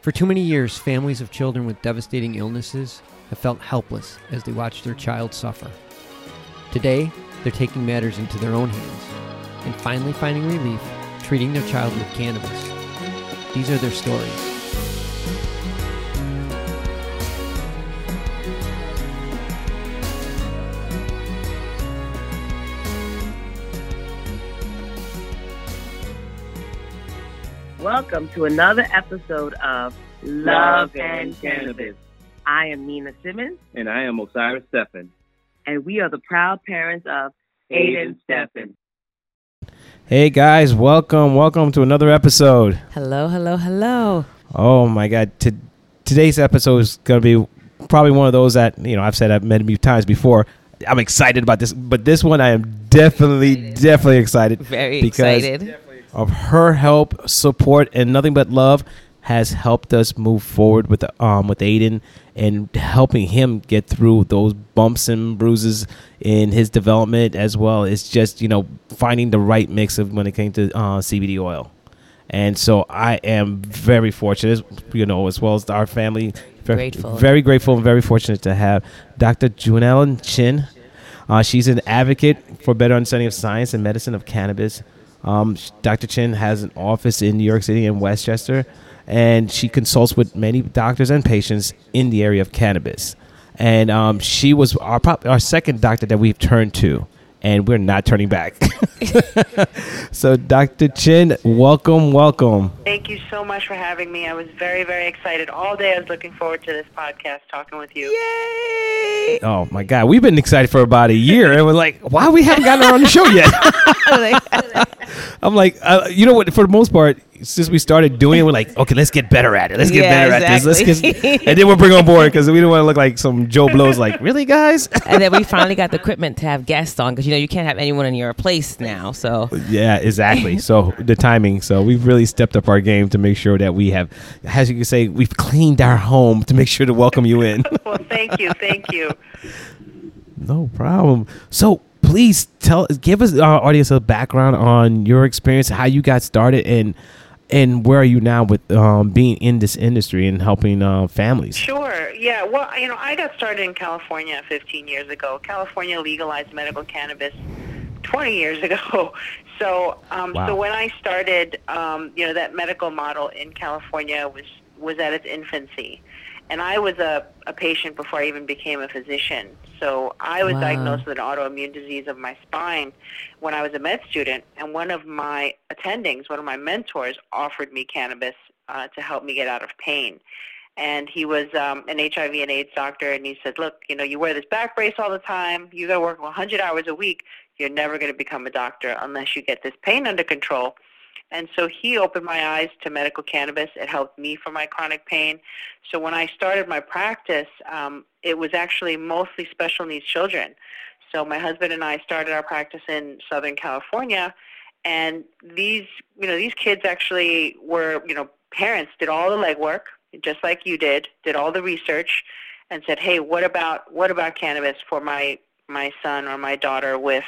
For too many years, families of children with devastating illnesses have felt helpless as they watch their child suffer. Today, they're taking matters into their own hands and finally finding relief treating their child with cannabis. These are their stories. Welcome to another episode of Love and Cannabis. I am Nina Simmons, And I am Osiris Stephen. and we are the proud parents of Aiden Stephen. Hey guys, welcome, welcome to another episode. Hello, hello, hello. Oh my God, to, today's episode is going to be probably one of those that you know I've said I've met many times before. I'm excited about this, but this one I am definitely, definitely excited Very Because- excited. Of her help, support, and nothing but love has helped us move forward with um with Aiden and helping him get through those bumps and bruises in his development as well. It's just you know finding the right mix of when it came to uh, CBD oil. And so I am very fortunate, you know, as well as our family. Very Grateful. Very grateful and very fortunate to have Dr. June Junella Chin. Uh, she's an advocate for better understanding of science and medicine of cannabis. Um, Dr. Chin has an office in New York City and Westchester, and she consults with many doctors and patients in the area of cannabis. And um, she was our our second doctor that we've turned to, and we're not turning back. so, Dr. Chin, welcome, welcome. Thank you so much for having me. I was very, very excited all day. I was looking forward to this podcast, talking with you. Yay! Oh my God, we've been excited for about a year, and we're like, why we haven't gotten her on the show yet? I'm like, uh, you know what? For the most part, since we started doing it, we're like, okay, let's get better at it. Let's get Yeah, better at this. Let's get, and then we'll bring on board because we don't want to look like some Joe Blows. Like, really, guys? and then we finally got the equipment to have guests on because you know you can't have anyone in your place now. So yeah, exactly. So the timing. So we've really stepped up our game to make sure that we have, as you can say, we've cleaned our home to make sure to welcome you in. Well, thank you, thank you. No problem. So please tell, give us our audience a background on your experience, how you got started, and and where are you now with um, being in this industry and helping uh, families. Sure. Yeah. Well, you know, I got started in California 15 years ago. California legalized medical cannabis 20 years ago. So, um, Wow. so when I started, um, you know, that medical model in California was was at its infancy, and I was a, a patient before I even became a physician. So I was Wow. diagnosed with an autoimmune disease of my spine when I was a med student, and one of my attendings, one of my mentors, offered me cannabis uh, to help me get out of pain. And he was um, an HIV and AIDS doctor, and he said, "Look, you know, you wear this back brace all the time. You got to work 100 hours a week. You're never going to become a doctor unless you get this pain under control." And so he opened my eyes to medical cannabis. It helped me for my chronic pain. So when I started my practice, um, it was actually mostly special needs children. So my husband and I started our practice in Southern California, and these, you know, these kids actually were, you know, parents did all the legwork, just like you did, did all the research, and said, hey, what about what about cannabis for my my son or my daughter with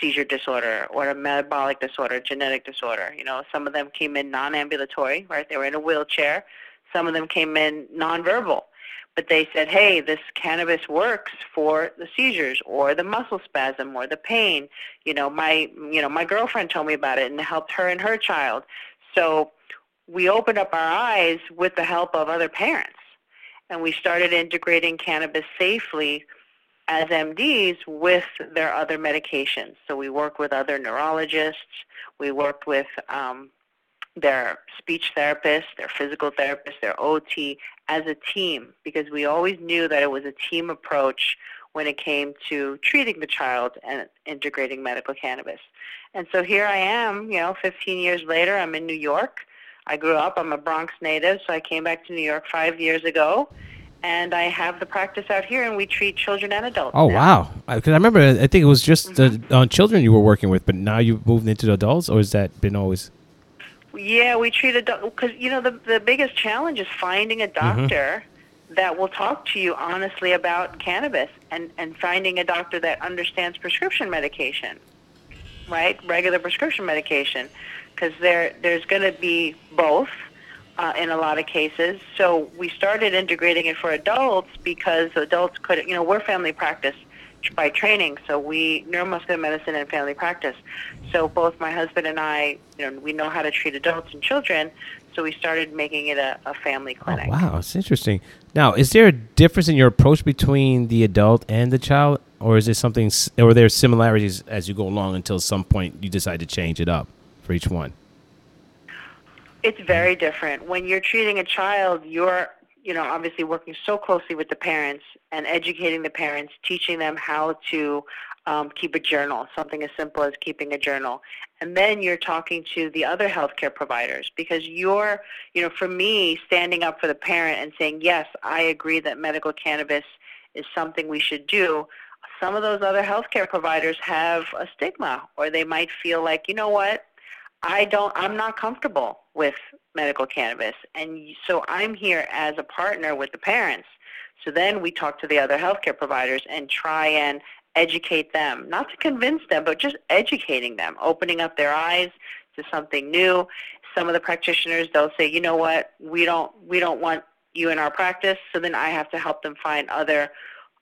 seizure disorder or a metabolic disorder, genetic disorder. You know, some of them came in non-ambulatory, right? They were in a wheelchair. Some of them came in nonverbal. But they said, hey, this cannabis works for the seizures or the muscle spasm or the pain. You know, my you know, my girlfriend told me about it and helped her and her child. So we opened up our eyes with the help of other parents. And we started integrating cannabis safely as MDs with their other medications. So we work with other neurologists. We worked with um, their speech therapists, their physical therapists, their OT as a team because we always knew that it was a team approach when it came to treating the child and integrating medical cannabis. And so here I am, you know, 15 years later, I'm in New York. I grew up, I'm a Bronx native, so I came back to New York five years ago. And I have the practice out here, and we treat children and adults. Oh now. wow! Because I remember, I think it was just uh, on children you were working with, but now you've moved into the adults, or has that been always? Yeah, we treat a doctor because you know the the biggest challenge is finding a doctor that will talk to you honestly about cannabis, and and finding a doctor that understands prescription medication, right? Regular prescription medication, because there there's going to be both, uh, in a lot of cases. So we started integrating it for adults because adults could, you know, we're family practice by training, so we neuromuscular medicine and family practice. So both my husband and I, you know, we know how to treat adults and children. So we started making it a, a family Oh, clinic. wow, it's interesting. Now, is there a difference in your approach between the adult and the child, or is there something, or are there similarities as you go along until some point you decide to change it up for each one? It's very different. When you're treating a child, you're, you know, obviously working so closely with the parents and educating the parents, teaching them how to um, keep a journal, something as simple as keeping a journal. And then you're talking to the other healthcare providers because you're, you know, for me, standing up for the parent and saying, yes, I agree that medical cannabis is something we should do. Some of those other healthcare providers have a stigma or they might feel like, you know what, I don't I'm not comfortable with medical cannabis and so I'm here as a partner with the parents. So then we talk to the other healthcare providers and try and educate them, not to convince them, but just educating them, opening up their eyes to something new. Some of the practitioners they'll say, "You know what? We don't we don't want you in our practice." So then I have to help them find other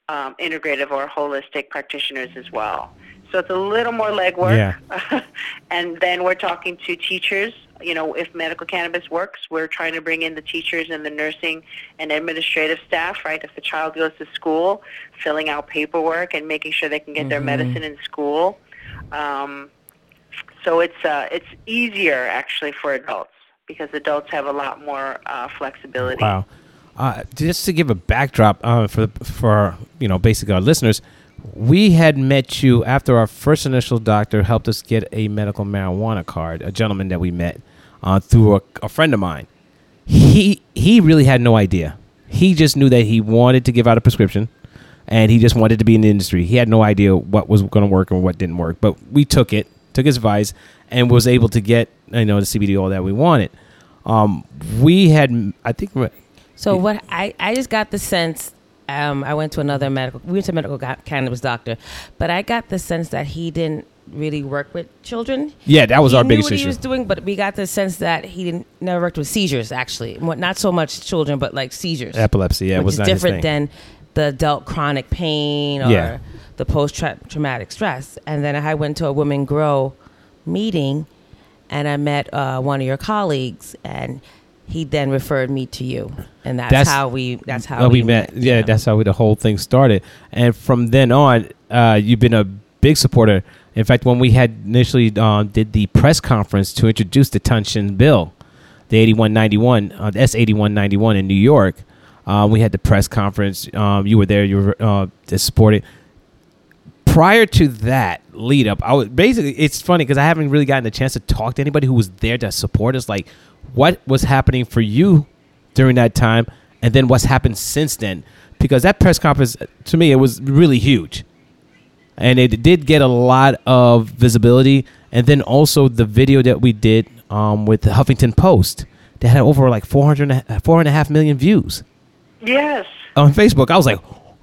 um, integrative or holistic practitioners as well. So it's a little more legwork. Yeah. and then we're talking to teachers. You know, if medical cannabis works, we're trying to bring in the teachers and the nursing and administrative staff, right? If the child goes to school, filling out paperwork and making sure they can get their medicine in school. Um, so it's uh, it's easier actually for adults because adults have a lot more uh, flexibility. Wow. Uh, just to give a backdrop uh, for for you know basically our listeners, we had met you after our first initial doctor helped us get a medical marijuana card. A gentleman that we met uh, through a, a friend of mine. He he really had no idea. He just knew that he wanted to give out a prescription, and he just wanted to be in the industry. He had no idea what was going to work and what didn't work. But we took it, took his advice, and was able to get you know the CBD oil that we wanted. Um, we had I think So what I, I just got the sense um, I went to another medical we went to a medical cannabis doctor, but I got the sense that he didn't really work with children. Yeah, that was he our biggest issue. he was doing, but we got the sense that he didn't never worked with seizures. Actually, What- not so much children, but like seizures, Epilepsy, yeah, which was is different than the adult chronic pain or Yeah. the post traumatic stress. And then I went to a Women Grow meeting, and I met uh, one of your colleagues, and he then referred me to you, and that's, That's- how we that's how Well, we, met. Yeah, that's how we, the whole thing started. And from then on, uh, you've been a big supporter. In fact, when we had initially um, did the press conference to introduce the Tunshin bill, the 8191, uh, the S8191 in New York, uh, we had the press conference. Um, you were there. You were uh, to support it. Prior to that lead up, I was basically. It's funny because I haven't really gotten a chance to talk to anybody who was there to support us. Like, what was happening for you during that time, and then what's happened since then? Because that press conference, to me, it was really huge, and it did get a lot of visibility. And then also the video that we did um, with the Huffington Post that had over like 400 and a- four and a half million views Yes. on Facebook. I was like,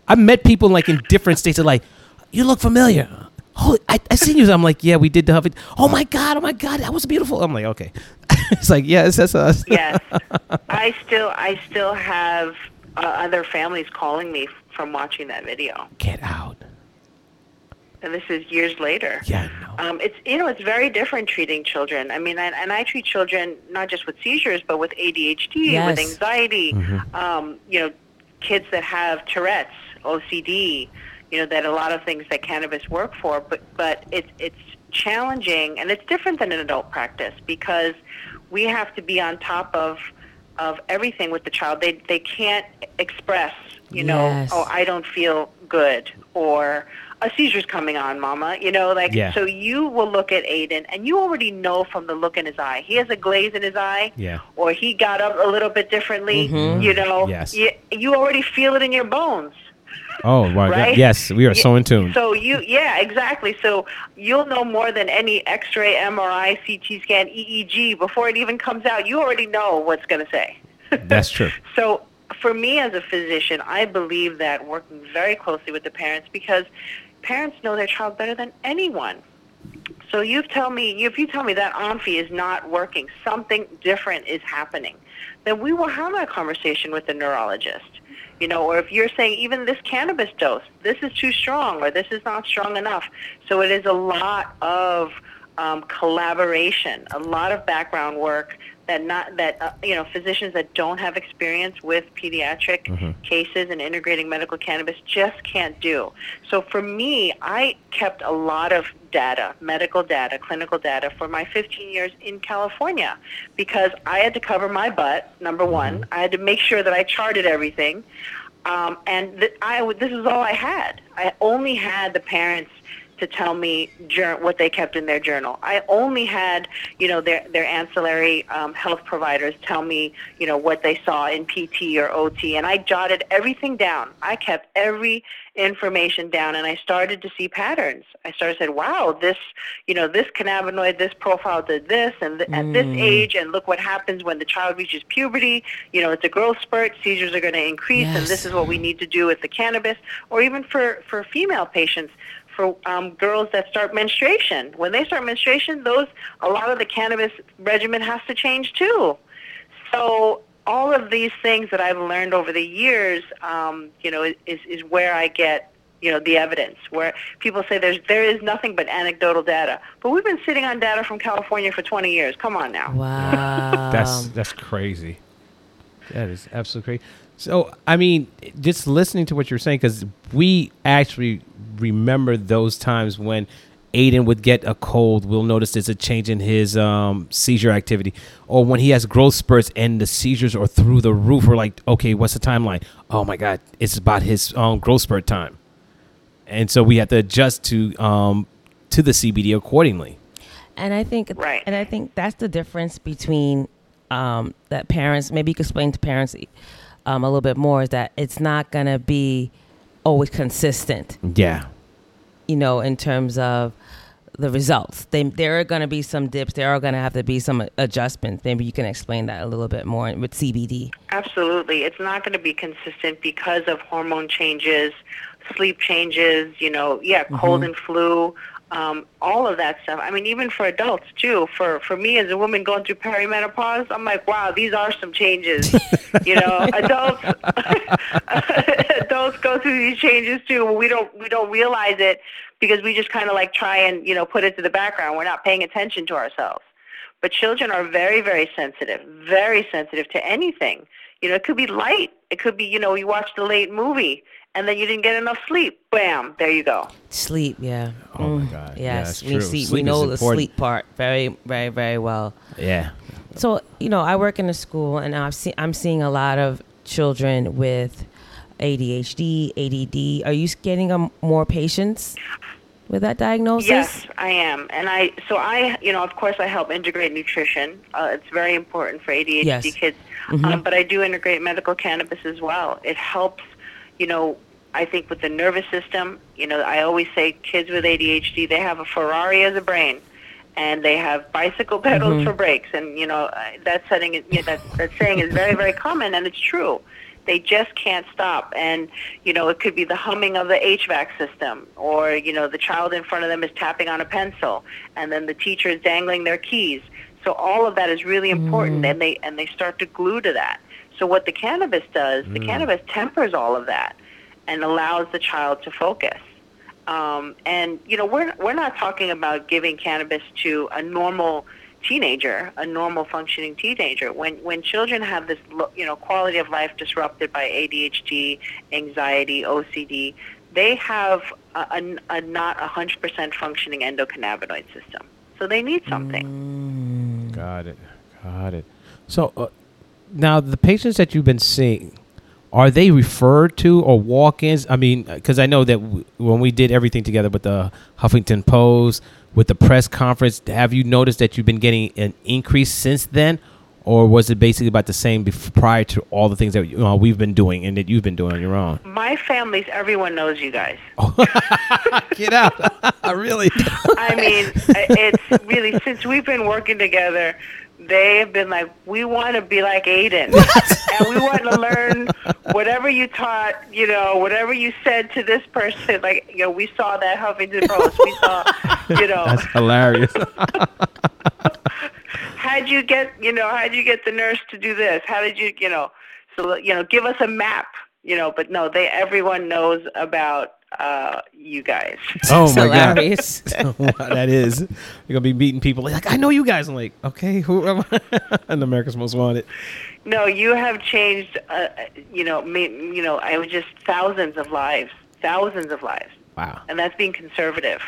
I met people like in different states. They're like, you look familiar. Holy, I, I seen you. I'm like, yeah, we did the Huffington. Oh my god, oh my god, that was beautiful. I'm like, okay. it's like, yes, that's us. yes. I still I still have uh, other families calling me from watching that video, Get out. And this is years later. Yeah. Um, it's you know it's very different treating children. I mean, and, and I treat children not just with seizures, but with ADHD, Yes. with anxiety. Um, you know, kids that have Tourette's, OCD. You know that a lot of things that cannabis work for, but but it's it's challenging and it's different than an adult practice because we have to be on top of of everything with the child. They they can't express, you know, Yes. oh I don't feel good or a seizure's coming on, mama. You know, like Yeah. so you will look at Aiden and you already know from the look in his eye. He has a glaze in his eye. Yeah. Or he got up a little bit differently. Mhm. You know. Yes. You, you already feel it in your bones. Oh, God. Right? Yes, we are so in tune. So you, yeah, exactly. So you'll know more than any X-ray, MRI, CT scan, EEG before it even comes out. You already know what's going to say. That's true. So for me as a physician, I believe that working very closely with the parents because parents know their child better than anyone. So you tell me if you tell me that Onfi is not working, something different is happening, then we will have that conversation with the neurologist. You know, or if you're saying even this cannabis dose, this is too strong or this is not strong enough. So it is a lot of um, collaboration, a lot of background work that not that uh, you know physicians that don't have experience with pediatric Mm-hmm. cases and integrating medical cannabis just can't do. So for me, I kept a lot of data, medical data, clinical data for my 15 years in California because I had to cover my butt. Number one, I had to make sure that I charted everything. Um, and th- I, w- this is all I had. I only had the parents to tell me jour- what they kept in their journal. I only had, you know, their their ancillary um, health providers tell me, you know, what they saw in PT or OT, and I jotted everything down. I kept every information down, and I started to see patterns. I started to say, wow, this, you know, this cannabinoid, this profile did this, and th- at this age, and look what happens when the child reaches puberty. You know, it's a growth spurt. Seizures are going to increase, and this is what we need to do with the cannabis, or even for for female patients for um, girls that start menstruation. When they start menstruation, those a lot of the cannabis regimen has to change too. So all of these things that I've learned over the years, um, you know, is is where I get you know the evidence. Where people say there's there is nothing but anecdotal data, but we've been sitting on data from California for 20 years. Come on now. Wow. That's that's crazy. That is absolutely crazy. So, I mean, just listening to what you're saying, because we actually remember those times when Aiden would get a cold. We'll notice there's a change in his um, seizure activity, or when he has growth spurts and the seizures are through the roof. We're like, okay, what's the timeline? Oh my God, it's about his um, growth spurt time, and so we have to adjust to um, to the CBD accordingly. And I think, Right. and I think that's the difference between um, that parents. Maybe you could explain to parents um, a little bit more. Is that it's not going to be always consistent. Yeah, You know, in terms of the results. They, there are going to be some dips. There are going to have to be some adjustments. Maybe you can explain that a little bit more with CBD. Absolutely. It's not going to be consistent because of hormone changes, sleep changes, you know, yeah, cold mm-hmm. and flu, um, all of that stuff. I mean, even for adults too. For for me as a woman going through perimenopause, I'm like, wow, these are some changes. you know, adults adults go through these changes too. We don't we don't realize it because we just kind of like try and you know put it to the background. We're not paying attention to ourselves. But children are very, very sensitive, very sensitive to anything. You know, it could be light. It could be, you know, you watched a late movie and then you didn't get enough sleep. Bam, there you go. Sleep, yeah. Oh my Mm, God. Yes, it's we true. see. Sleep we know the important. sleep part very, very, very well. yeah. So you know, I work in a school, and I've seen I'm seeing a lot of children with ADHD, ADD. Are you getting um, more patients with that diagnosis? Yes, I am. And I, so I, you know, of course I help integrate nutrition. Uh, it's very important for ADHD Yes. kids. Um, but I do integrate medical cannabis as well. It helps, you know, I think with the nervous system, you know, I always say kids with ADHD, they have a Ferrari as a brain. And they have bicycle pedals mm-hmm. for brakes, and you know that setting is you know, that that saying is very very common, and it's true. They just can't stop. And, you know, it could be the humming of the HVAC system or, you know, the child in front of them is tapping on a pencil and then the teacher is dangling their keys. So all of that is really important mm. and they and they start to glue to that. So what the cannabis does, the cannabis tempers all of that and allows the child to focus. Um, and you know, we're we're not talking about giving cannabis to a normal teenager, a normal functioning teenager. When when children have this, you know, quality of life disrupted by ADHD, anxiety, OCD, they have a, a, a not 100% functioning endocannabinoid system. So they need something. Got it. Got it. So uh, now the patients that you've been seeing, are they referred to or walk-ins? I mean, because I know that w- when we did everything together with the Huffington Post, with the press conference, have you noticed that you've been getting an increase since then, or was it basically about the same bef- prior to all the things that you know, we've been doing and that you've been doing on your own? My family's everyone knows you guys. Get out! I really? I mean, it's really since we've been working together. They have been like, we want to be like Aiden, and we want to learn whatever you taught, you know, whatever you said to this person. Like, you know, we saw that Huffington Post. We saw, you know, That's hilarious. how'd you get, you know, how'd you get the nurse to do this? How did you, you know, so you know, give us a map, you know. But no, they everyone knows about uh, you guys. oh It's my god, that is. You're gonna be meeting people like I know you guys. I'm like, okay, who am I? and America's Most Wanted. No, you have changed. Uh, you know, me, you know, I was just thousands of lives, thousands of lives, Wow, and that's being conservative.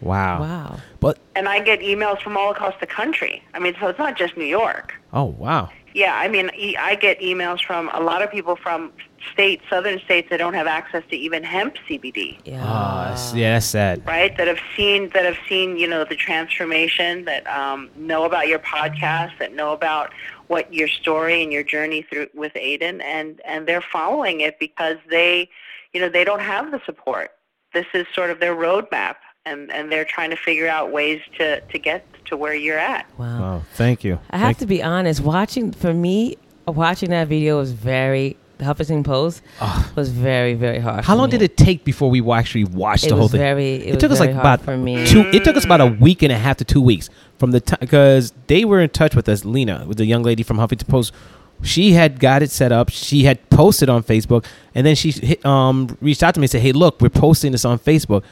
wow, Wow. But And I get emails from all across the country. I mean, so it's not just New York. oh wow, Yeah, I mean, I get emails from a lot of people from states, southern states that don't have access to even hemp CBD. Yeah. oh yeah, that's sad. right? That have seen that have seen you know the transformation, that um, know about your podcast, that know about what your story and your journey through with Aiden, and and they're following it because they, you know, they don't have the support. This is sort of their roadmap, and and they're trying to figure out ways to to get to where you're at. Wow. Oh, thank you. I have to be honest. Watching for me, watching that video was very. The Huffington Post was very very hard. How long me. did it take before we actually watched It the whole thing? very. It, was took us like about for me. two. It took us about a week and a half to two weeks from the time because they were in touch with us. Lena, with the young lady from Huffington Post, she had got it set up. She had posted on Facebook, and then she hit, um reached out to me and said, "Hey, look, we're posting this on Facebook."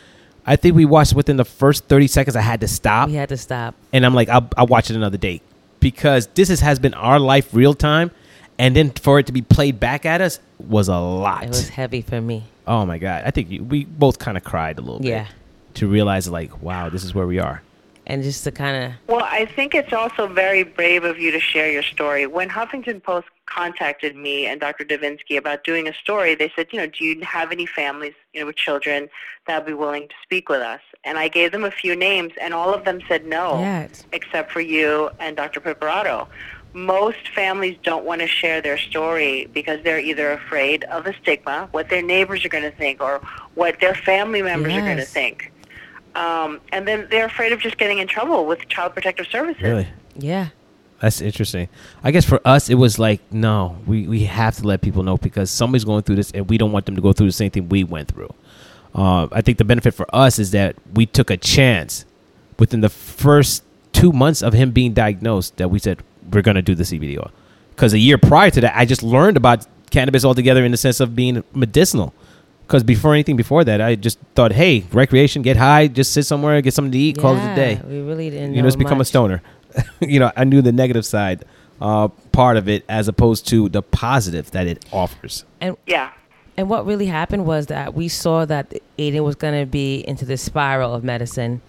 I think we watched within the first thirty seconds. I had to stop, We had to stop. and I'm like, "I'll, I'll watch it another day," because this is, has been our life real time, and then for it to be played back at us was a lot. It was heavy for me. Oh my god! I think you, we both kind of cried a little bit Yeah. to realize like, wow, this is where we are. And just to kind of Well, I think it's also very brave of you to share your story. When Huffington Post contacted me and Dr. Devinsky about doing a story, they said, you know, do you have any families, you know, with children that would be willing to speak with us? And I gave them a few names, and all of them said no, Yeah, it's- except for you and Dr. Preparato. Most families don't want to share their story because they're either afraid of the stigma, what their neighbors are going to think, or what their family members are going to think. Um, and then they're afraid of just getting in trouble with Child Protective Services. Really, yeah. that's interesting. I guess for us, it was like, no, we we have to let people know because somebody's going through this, and we don't want them to go through the same thing we went through. Uh, I think the benefit for us is that we took a chance within the first two months of him being diagnosed that we said we're going to do the CBD oil. Because a year prior to that, I just learned about cannabis altogether in the sense of being medicinal. Because before anything before that, I just thought, hey, recreation, get high, just sit somewhere, get something to eat, call it a day. We really didn't you know, just become a stoner. you know, I knew the negative side uh, part of it as opposed to the positive that it offers. And Yeah. and what really happened was that we saw that Aiden was going to be into the spiral of medicine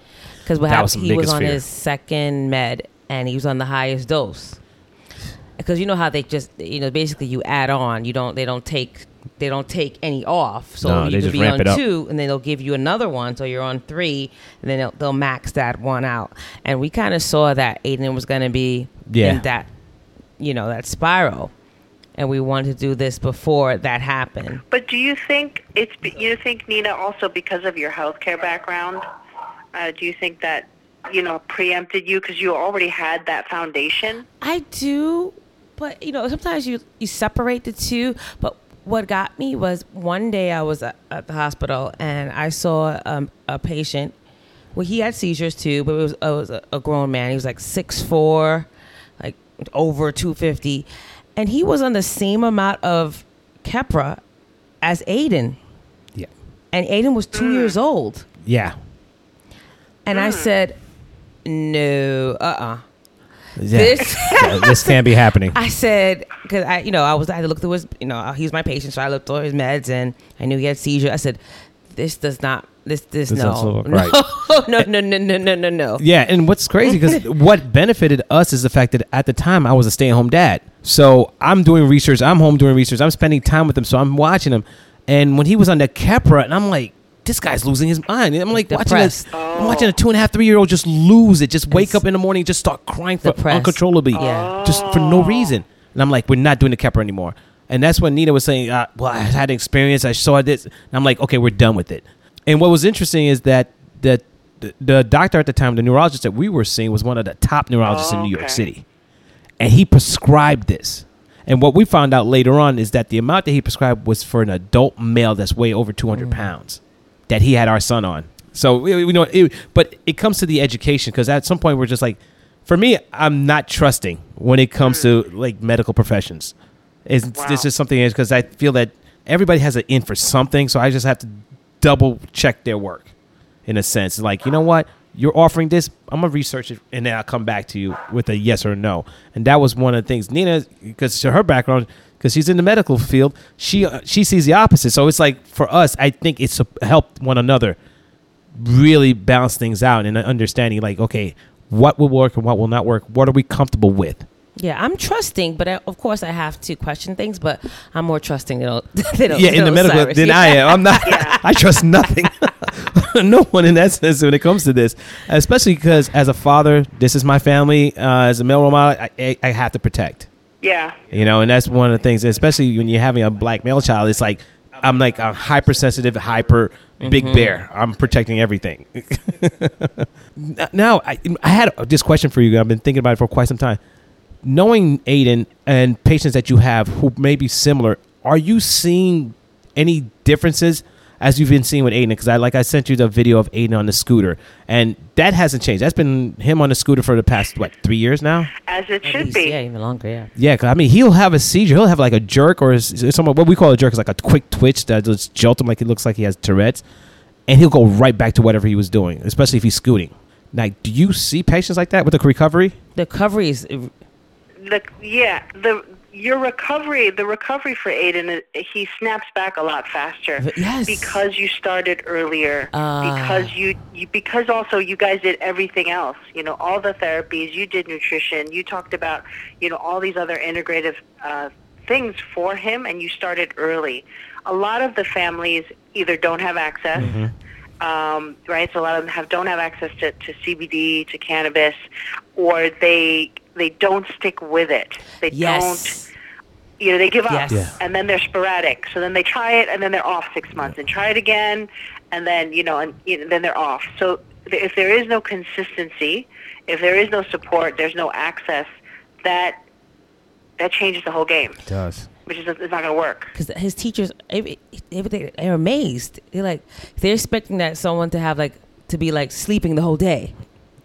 because what That happened was he was on fear. his second med and he was on the highest dose. Because you know how they just you know basically you add on you don't they don't take they don't take any off so No, you they could just be ramp on two and then they'll give you another one so you're on three and then they'll, they'll max that one out and we kind of saw that Aiden was going to be Yeah. in that you know that spiral and we wanted to do this before that happened But do you think it's you think Nina also because of your healthcare background? Uh, do you think that you know preempted you because you already had that foundation? I do, but you know, sometimes you you separate the two. But what got me was one day I was at, at the hospital and I saw um, a patient. Well, he had seizures too, but it was, it was a, a grown man. He was like six four, like over two fifty, and he was on the same amount of Keppra as Aiden, Yeah. and Aiden was two years old. Yeah. And I said, "No, uh, uh Yeah. This- Yeah, this can't be happening. I said because I, you know, I was I had to look through his, you know, he's my patient, so I looked through his meds and I knew he had seizure. I said, this does not, this, this, This no, right. no, no, no, no, no, no, no. Yeah, and what's crazy because what benefited us is the fact that at the time I was a stay-at-home dad. So I'm doing research. I'm home doing research. I'm spending time with him. So I'm watching him. And when he was on the Keppra, and I'm like, this guy's losing his mind. And I'm like watching this. Depressed. I'm watching a two and a half, three year old just lose it. Just wake It's up in the morning, just start crying for depressed. uncontrollably, Yeah. just for no reason. And I'm like, we're not doing the Keppra anymore. And that's when Nina was saying, uh, well, I had an experience. I saw this. And I'm like, okay, we're done with it. And what was interesting is that that the, the doctor at the time, the neurologist that we were seeing, was one of the top neurologists in New York okay. City. and he prescribed this. And what we found out later on is that the amount that he prescribed was for an adult male that's way over 200 pounds that he had our son on. So we, we know, it, but it comes to the education because at some point we're just like, for me, I'm not trusting when it comes to mm. like medical professions. It's, Wow. This is something because I feel that everybody has an in for something, so I just have to double check their work in a sense. Like, you know what? You're offering this. I'm gonna research it, and then I'll come back to you with a yes or no. And that was one of the things Nina, because to her background, because she's in the medical field, she uh, she sees the opposite. So it's like for us, I think it's helped one another really balance things out and understanding like, okay, what will work and what will not work. What are we comfortable with? Yeah, I'm trusting, but I, of course I have to question things. But I'm more trusting than, than yeah, in the medical Osiris. than Yeah. I am. I'm not. I trust nothing, no one in that sense when it comes to this. Especially because as a father, this is my family. Uh, as a male role model, I, I, I have to protect. Yeah. You know, and that's one of the things. Especially when you're having a black male child, it's like I'm like a hypersensitive, hyper big mm-hmm. bear. I'm protecting everything. now, I, I had this question for you. I've been thinking about it for quite some time. Knowing Aiden and patients that you have who may be similar, are you seeing any differences as you've been seeing with Aiden? Because I like I sent you the video of Aiden on the scooter, and that hasn't changed. That's been him on the scooter for the past what three years now. As it At should least, be. Yeah, even longer. Yeah. Yeah, 'cause, I mean, he'll have a seizure. He'll have like a jerk or s- s- some what we call a jerk is like a quick twitch that just jolt him like it looks like he has Tourette's, and he'll go right back to whatever he was doing, especially if he's scooting. Like, do you see patients like that with the recovery? The recovery is uh, the yeah the your recovery the recovery for Aiden uh, he snaps back a lot faster yes. because you started earlier Ah. because you, you because also you guys did everything else you know all the therapies you did nutrition you talked about you know all these other integrative uh, things for him and you started early a lot of the families either don't have access um, right? So a lot of them have don't have access to, to CBD, to cannabis, or they they don't stick with it. They yes. don't, you know, they give up, Yes. Yeah. and then they're sporadic. So then they try it, and then they're off six months, and try it again, and then you know, and you know, then they're off. So th- if there is no consistency, if there is no support, there's no access, that that changes the whole game, It does. which is it's not going to work. because his teachers every, every, they're amazed. They're like they're expecting that someone to have like to be like sleeping the whole day,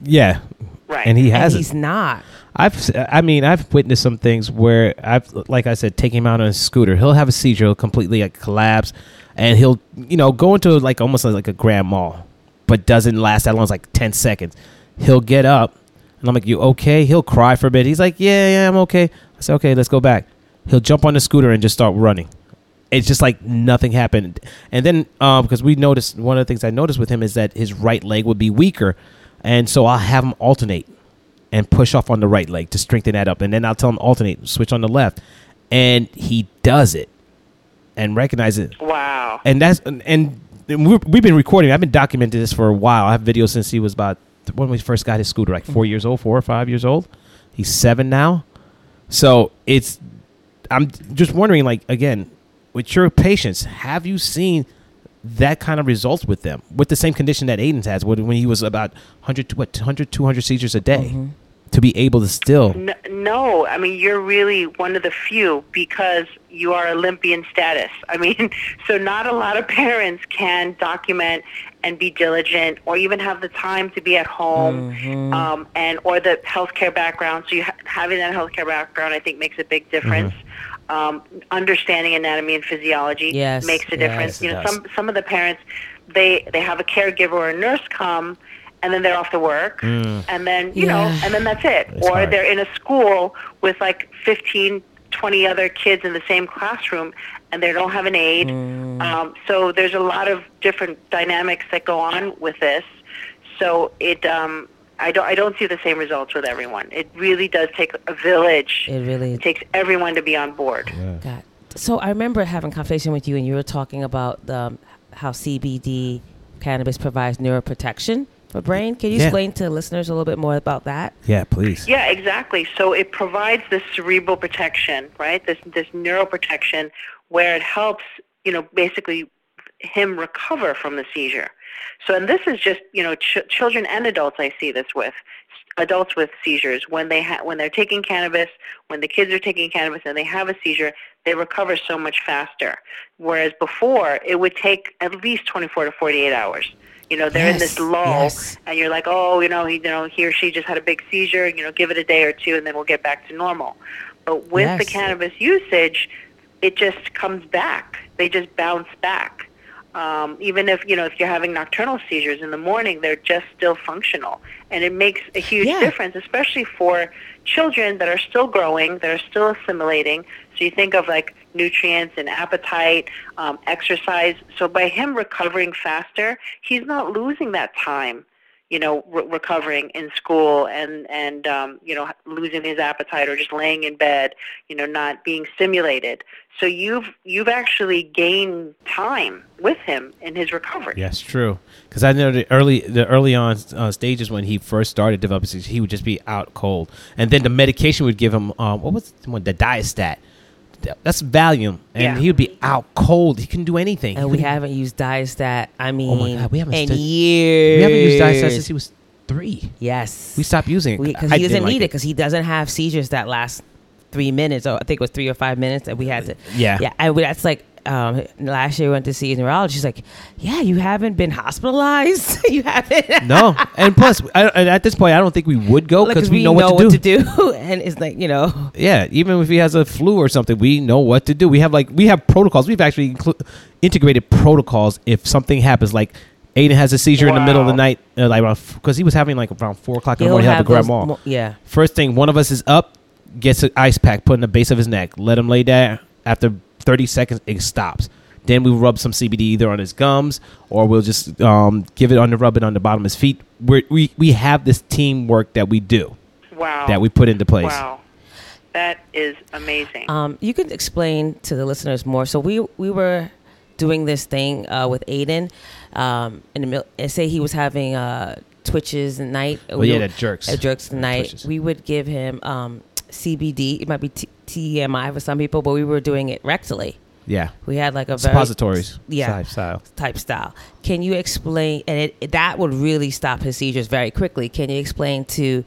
Yeah, Right. and he hasn't. he's not. I've, I mean, I've witnessed some things where I've, like I said, take him out on a scooter. He'll have a seizure, he'll completely like collapse, and he'll, you know, go into like almost like a grand mal, but doesn't last that long. It's like ten seconds. He'll get up, and I'm like, "You okay?" He'll cry for a bit. He's like, "Yeah, yeah, I'm okay." I said, "Okay, let's go back." He'll jump on the scooter and just start running. It's just like nothing happened. And then, um, because we noticed one of the things I noticed with him is that his right leg would be weaker, and so I'll have him alternate and push off on the right leg to strengthen that up. And then I'll tell him alternate, switch on the left. And he does it and recognize it. Wow. And that's, and, and we've, we've been recording. I've been documenting this for a while. I have videos since he was about, when we first got his scooter, like four mm-hmm. years old, four or five years old. He's seven now. So it's, I'm just wondering, like, again, with your patients, have you seen that kind of results with them with the same condition that Aiden's has when when he was about 100, what, 100, 200 seizures a day to be able to still. N- no, I mean you're really one of the few because you are Olympian status. I mean, so not a lot of parents can document and be diligent, or even have the time to be at home, Mm-hmm. um, and or the healthcare background. So you ha- having that healthcare background, I think, makes a big difference. Um, understanding anatomy and physiology Yes, makes a difference. it you know, does. some some of the parents they they have a caregiver or a nurse come, and then they're off to work, and then you know, and then that's it. It's or hard. they're in a school with like 15, 20 other kids in the same classroom, and they don't have an aide. Mm. Um, so there's a lot of different dynamics that go on with this. So it, um, I don't, I don't see the same results with everyone. It really does take a village. It really It takes everyone to be on board. God. So I remember having a conversation with you, and you were talking about the, how CBD cannabis provides neuroprotection for brain. Can you Yeah. explain to listeners a little bit more about that? Yeah, please. Yeah, exactly. So it provides this cerebral protection, right? This this neuroprotection where it helps, you know, basically him recover from the seizure. So, and this is just you know ch- children and adults I see this with adults with seizures when they ha- when they're taking cannabis, when the kids are taking cannabis and they have a seizure, they recover so much faster. Whereas before, it would take at least 24 to 48 hours. You know, they're in this lull, yes. and you're like, oh, you know, he, you know, he or she just had a big seizure. You know, give it a day or two, and then we'll get back to normal. But with the cannabis usage, it just comes back. They just bounce back. Um, even if you know if you're having nocturnal seizures in the morning, they're just still functional, and it makes a huge Yeah. difference, especially for children that are still growing, that are still assimilating. So you think of like nutrients and appetite, um, exercise. So by him recovering faster, he's not losing that time you know, re- recovering in school and and um, you know losing his appetite or just laying in bed, you know, not being stimulated. So you've you've actually gained time with him in his recovery. Yes, true. Because I know the early the early on uh, stages when he first started developing he would just be out cold, and then the medication would give him um, what was the the diastat. That's Valium, and Yeah. he would be out cold. He couldn't do anything. He And we couldn't- haven't used Diastat. I oh mean, Oh God, we haven't in years. we haven't used diastat since he was three. Yes, We stopped using it because he doesn't like need it because he doesn't have seizures that last three minutes. Or I think it was three or five minutes that we had to. Yeah. yeah. We, that's like um, last year we went to see a neurologist. She's like, "Yeah, you haven't been hospitalized. you haven't." no, and plus, I, and at this point, I don't think we would go Like, because 'cause we, know, what, to, do. do. and it's like you know, Yeah, even if he has a flu or something, we know what to do. We have like we have protocols. We've actually inclu- integrated protocols if something happens. Like Aiden has a seizure in the middle of the night, uh, like because he was having like around four o'clock in the morning. He had to have grab those all. mo- yeah. First thing, one of us is up, gets an ice pack put in the base of his neck. Let him lay there. After thirty seconds, it stops. Then we rub some CBD either on his gums or we'll just um, give it on the rub it on the bottom of his feet. We're, we we have this teamwork that we do Wow. that we put into place. Wow. That is amazing. Um, you could explain to the listeners more. So we we were doing this thing uh, with Aiden, um, in the middle. and Say he was having uh, twitches at night. Well, yeah, that jerks. At jerks at night. Twitches. We would give him um, CBD. It might be T- TMI for some people, but we were doing it rectally. Yeah, We had like a very suppositories. Yeah. Type style. type style. Can you explain? And it, it- that would really stop his seizures very quickly. Can you explain to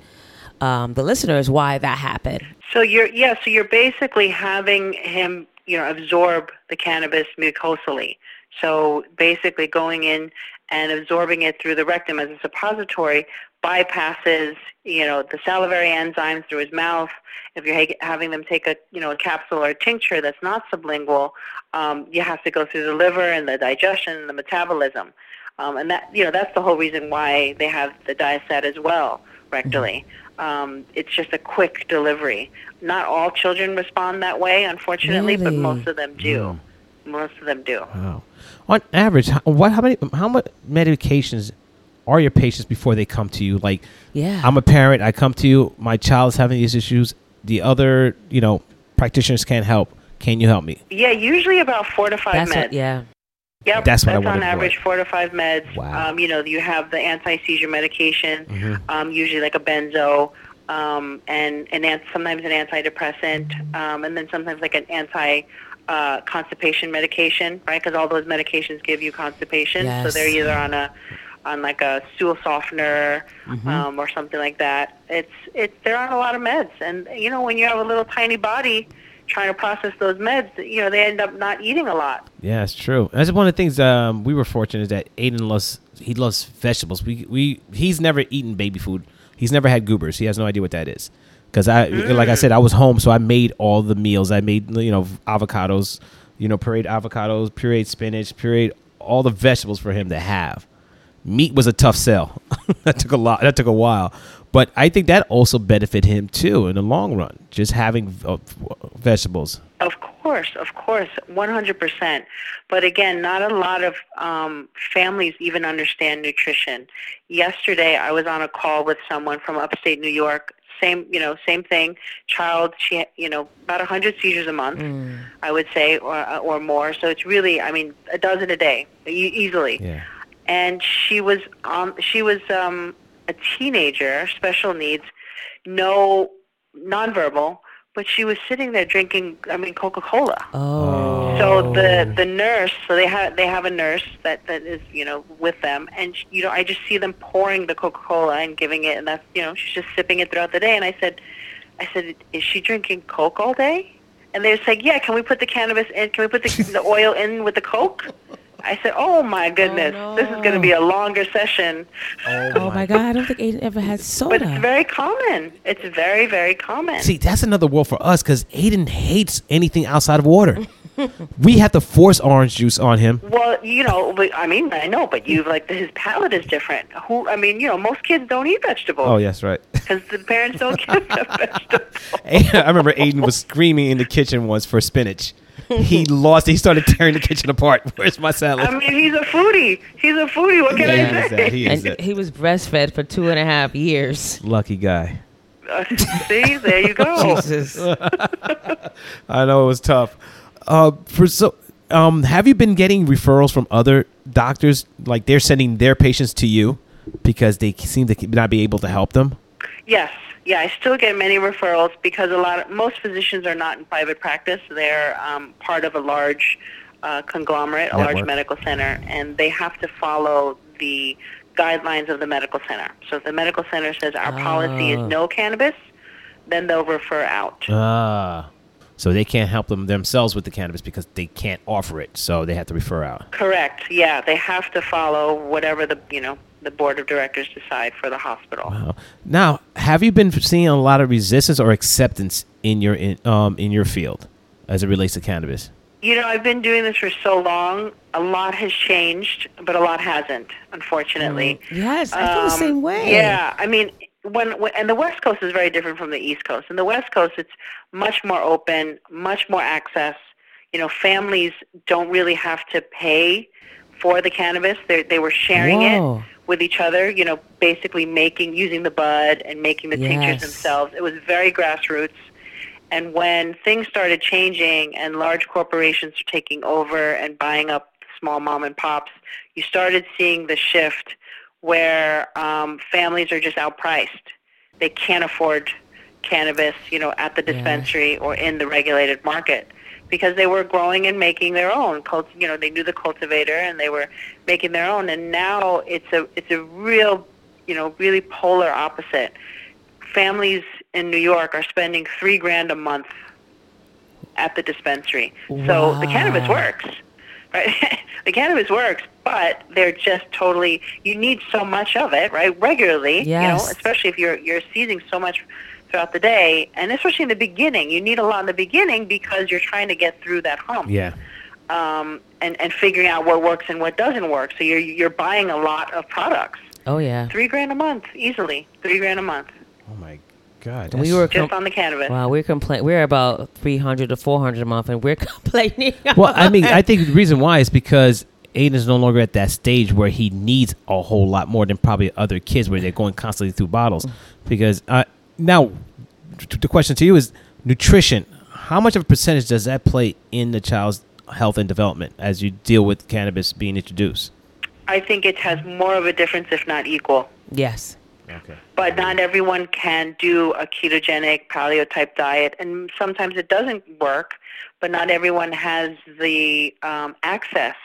um, the listeners why that happened? So you're yeah, so you're basically having him, you know, absorb the cannabis mucosally. So basically going in and absorbing it through the rectum as a suppository bypasses, you know, the salivary enzymes through his mouth. If you're ha- having them take a, you know, a capsule or a tincture that's not sublingual, um, you have to go through the liver and the digestion and the metabolism. Um, and that, you know, that's the whole reason why they have the diastat as well, rectally. Um, it's just a quick delivery. Not all children respond that way, unfortunately, but most of them do. Most of them do. Wow. On average, how, what? How many? How much medications are your patients before they come to you? Like, Yeah. I'm a parent. I come to you. My child's having these issues. The other, you know, practitioners can't help. Can you help me? Yeah, usually about four to five That's meds. what, yeah. Yep, That's what I on wanted to average, four to five meds. Wow. Um, you know, you have the anti-seizure medication, Mhm. um, usually like a benzo, um, and and an, sometimes an antidepressant, um, and then sometimes like an anti uh, constipation medication, right? Because all those medications give you constipation, so they're either on a on like a stool softener Mm-hmm. um, or something like that. It's it's they're on a lot of meds, and you know when you have a little tiny body trying to process those meds, you know they end up not eating a lot. Yeah, it's true. That's one of the things um, we were fortunate is that Aiden loves he loves vegetables. We we he's never eaten baby food. He's never had goobers. He has no idea what that is. Because I like I said, I was home, so I made all the meals. I made you know avocados, you know pureed avocados, pureed spinach, pureed all the vegetables for him to have. Meat was a tough sell. that took a lot. That took a while. But I think that also benefited him too in the long run. Just having uh, vegetables. Of course, of course, 100%. But again, not a lot of um, families even understand nutrition. Yesterday, I was on a call with someone from upstate New York. Same, you know, same thing. Child, she, you know, about 100 seizures a month, I would say, or or more. So it's really, I mean, a dozen a day, e- easily Yeah. And she was um she was um a teenager, special needs, no nonverbal, but she was sitting there drinking. I mean, Coca Cola. Oh. So the the nurse, so they have they have a nurse that that is you know with them, and sh- you know I just see them pouring the Coca Cola and giving it, and that's you know she's just sipping it throughout the day. And I said, I said, is she drinking Coke all day? And they were saying, yeah. Can we put the cannabis in? Can we put the the oil in with the Coke? I said, oh my oh, goodness, this is going to be a longer session. Oh, oh my God! I don't think Aiden ever had soda. But soda. it's very common. It's very very common. See, that's another world for us because Aiden hates anything outside of water. we have to force orange juice on him. Well, you know, but, I mean, I know, but you like his palate is different. Who, I mean, you know, most kids don't eat vegetables. Oh, yes, right. because the parents don't give them vegetables. I remember Aiden was screaming in the kitchen once for spinach. He lost. He started tearing the kitchen apart. Where's my salad? I mean, he's a foodie. He's a foodie. What can Yeah, I he is say? that. He is and that. he was breastfed for two and a half years. Lucky guy. Uh, see, there you go. Jesus. I know it was tough. Uh, for so, um, have you been getting referrals from other doctors? Like they're sending their patients to you because they seem to not be able to help them. Yes, yeah, I still get many referrals because a lot of most physicians are not in private practice. They're um, part of a large uh, conglomerate, a large medical center, and they have to follow the guidelines of the medical center. So if the medical center says our policy is Oh. no cannabis, then they'll refer out. Ah. So they can't help them themselves with the cannabis because they can't offer it. So they have to refer out. Correct. Yeah, they have to follow whatever the you know the board of directors decide for the hospital. Wow. Now, have you been seeing a lot of resistance or acceptance in your in, um in your field as it relates to cannabis? You know, I've been doing this for so long. A lot has changed, but a lot hasn't, unfortunately. Yes, I feel the Um, same way. Yeah, I mean, when, when and the West Coast is very different from the East Coast. In the West Coast, it's much more open, much more access. You know, families don't really have to pay for the cannabis. They they were sharing Whoa. it with each other. You know, basically making using the bud and making the tinctures themselves. It was very grassroots. And when things started changing and large corporations are taking over and buying up small mom and pops, you started seeing the shift where um, families are just outpriced. They can't afford cannabis, you know, at the dispensary or in the regulated market because they were growing and making their own. Cult, you know, they knew the cultivator and they were making their own. And now it's a it's a real, you know, really polar opposite. Families in New York are spending three grand a month at the dispensary. So the cannabis works, right? the cannabis works, but they're just totally. You need so much of it, right? Regularly, you know, Yes. especially if you're you're seizing so much throughout the day, and especially in the beginning, you need a lot in the beginning because you're trying to get through that hump Yeah. um, and and figuring out what works and what doesn't work. So you're you're buying a lot of products. Oh yeah. Three grand a month, easily. Three grand a month, Oh my God. We that's- were just on the cannabis. wow. We're complaining. We're about three hundred to four hundred a month, and we're complaining. well, I mean, I think the reason why is because Aiden is no longer at that stage where he needs a whole lot more than probably other kids where they're going constantly through bottles. Because uh, now, the question to you is nutrition. How much of a percentage does that play in the child's health and development as you deal with cannabis being introduced? I think it has more of a difference, if not equal. yes. Okay. But not everyone can do a ketogenic paleo type diet, and sometimes it doesn't work. But not everyone has the um, access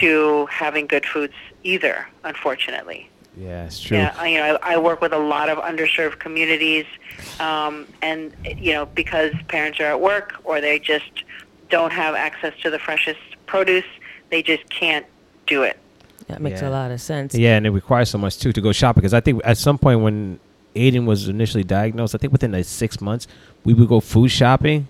to having good foods either, unfortunately. Yeah, it's true. Yeah, I, you know, I, I work with a lot of underserved communities, um, and you know, because parents are at work or they just don't have access to the freshest produce, they just can't do it. That makes Yeah. a lot of sense. Yeah, and it requires so much too to go shopping. Because I think at some point when Aiden was initially diagnosed, I think within like six months, we would go food shopping,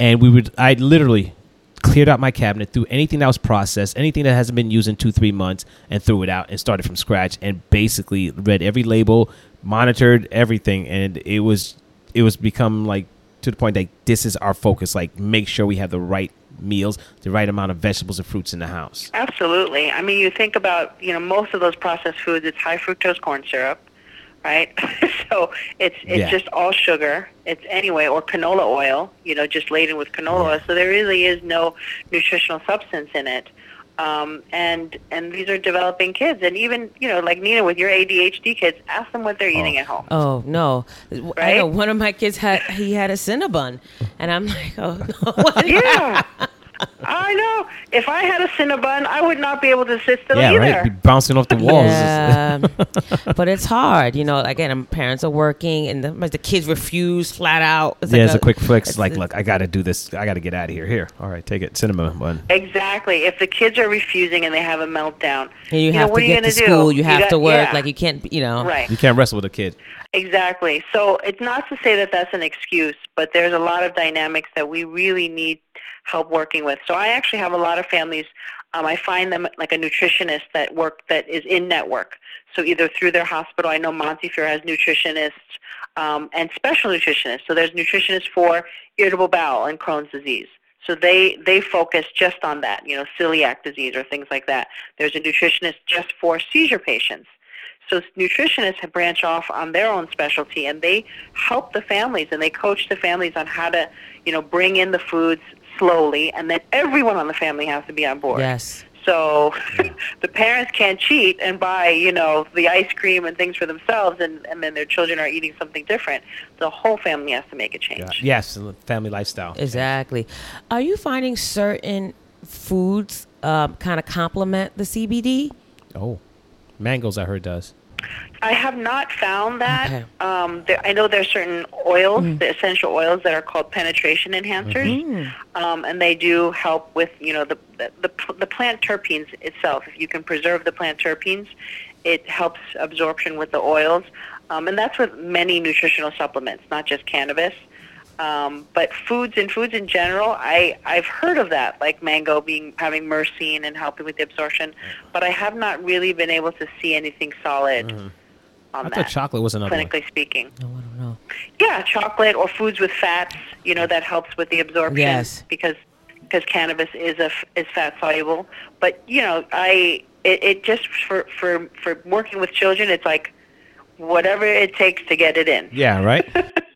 and we would. I literally cleared out my cabinet, threw anything that was processed, anything that hasn't been used in two three months, and threw it out and started from scratch. And basically read every label, monitored everything, and it was it was become like to the point that this is our focus. Like make sure we have the right meals, the right amount of vegetables and fruits in the house. Absolutely. I mean, you think about you know most of those processed foods. It's high fructose corn syrup, right? so it's it's Yeah. just all sugar. It's anyway or canola oil. You know, just laden with canola oil. So there really is no nutritional substance in it. Um, and and these are developing kids, and even you know, like Nina with your ADHD kids, ask them what they're eating at home. Oh no! I Right? know one of my kids had he had a Cinnabon, and I'm like, oh no! Yeah, I know. If I had a Cinnabon, I would not be able to sit still yeah, either. right. Be bouncing off the walls. Yeah, but it's hard, you know. Again, um, parents are working, and the, the kids refuse flat out. It's yeah, like it's a quick fix. it's Like, a- look, I got to do this. I got to get out of here. Here, all right, take it. Cinnamon bun. Exactly. If the kids are refusing and they have a meltdown, and you know, have what to are you get to gonna do? You have got- to work. yeah. Like you can't, you know. right. You can't wrestle with a kid. Exactly. So it's not to say that that's an excuse, but there's a lot of dynamics that we really need help working with. So I actually have a lot of families. Um, I find them like a nutritionist that work that is in network. So either through their hospital, I know Montefiore has nutritionists um, and special nutritionists. So there's nutritionists for irritable bowel and Crohn's disease. So they they focus just on that, you know, celiac disease or things like that. There's a nutritionist just for seizure patients. So nutritionists have branch off on their own specialty, and they help the families and they coach the families on how to, you know, bring in the foods slowly, and then everyone on the family has to be on board. Yes. So the parents can't cheat and buy, you know, the ice cream and things for themselves, and, and then their children are eating something different. The whole family has to make a change. Yes, family lifestyle. Exactly. Are you finding certain foods um, kind of complement the CBD? Oh, mangoes. I heard does. I have not found that. Okay. Um, there, I know there are certain oils, the essential oils that are called penetration enhancers, um, and they do help with you know the, the the the plant terpenes itself. If you can preserve the plant terpenes, it helps absorption with the oils, um, and that's with many nutritional supplements, not just cannabis. Um, but foods and foods in general, I I've heard of that, like mango being having myrcene and helping with the absorption, but I have not really been able to see anything solid on I that thought chocolate was another one. clinically speaking. No, I don't know. Yeah, chocolate or foods with fats, you know, that helps with the absorption Yes. because because cannabis is a is fat soluble. But you know, I it, it just for for for working with children, it's like whatever it takes to get it in. Yeah, right.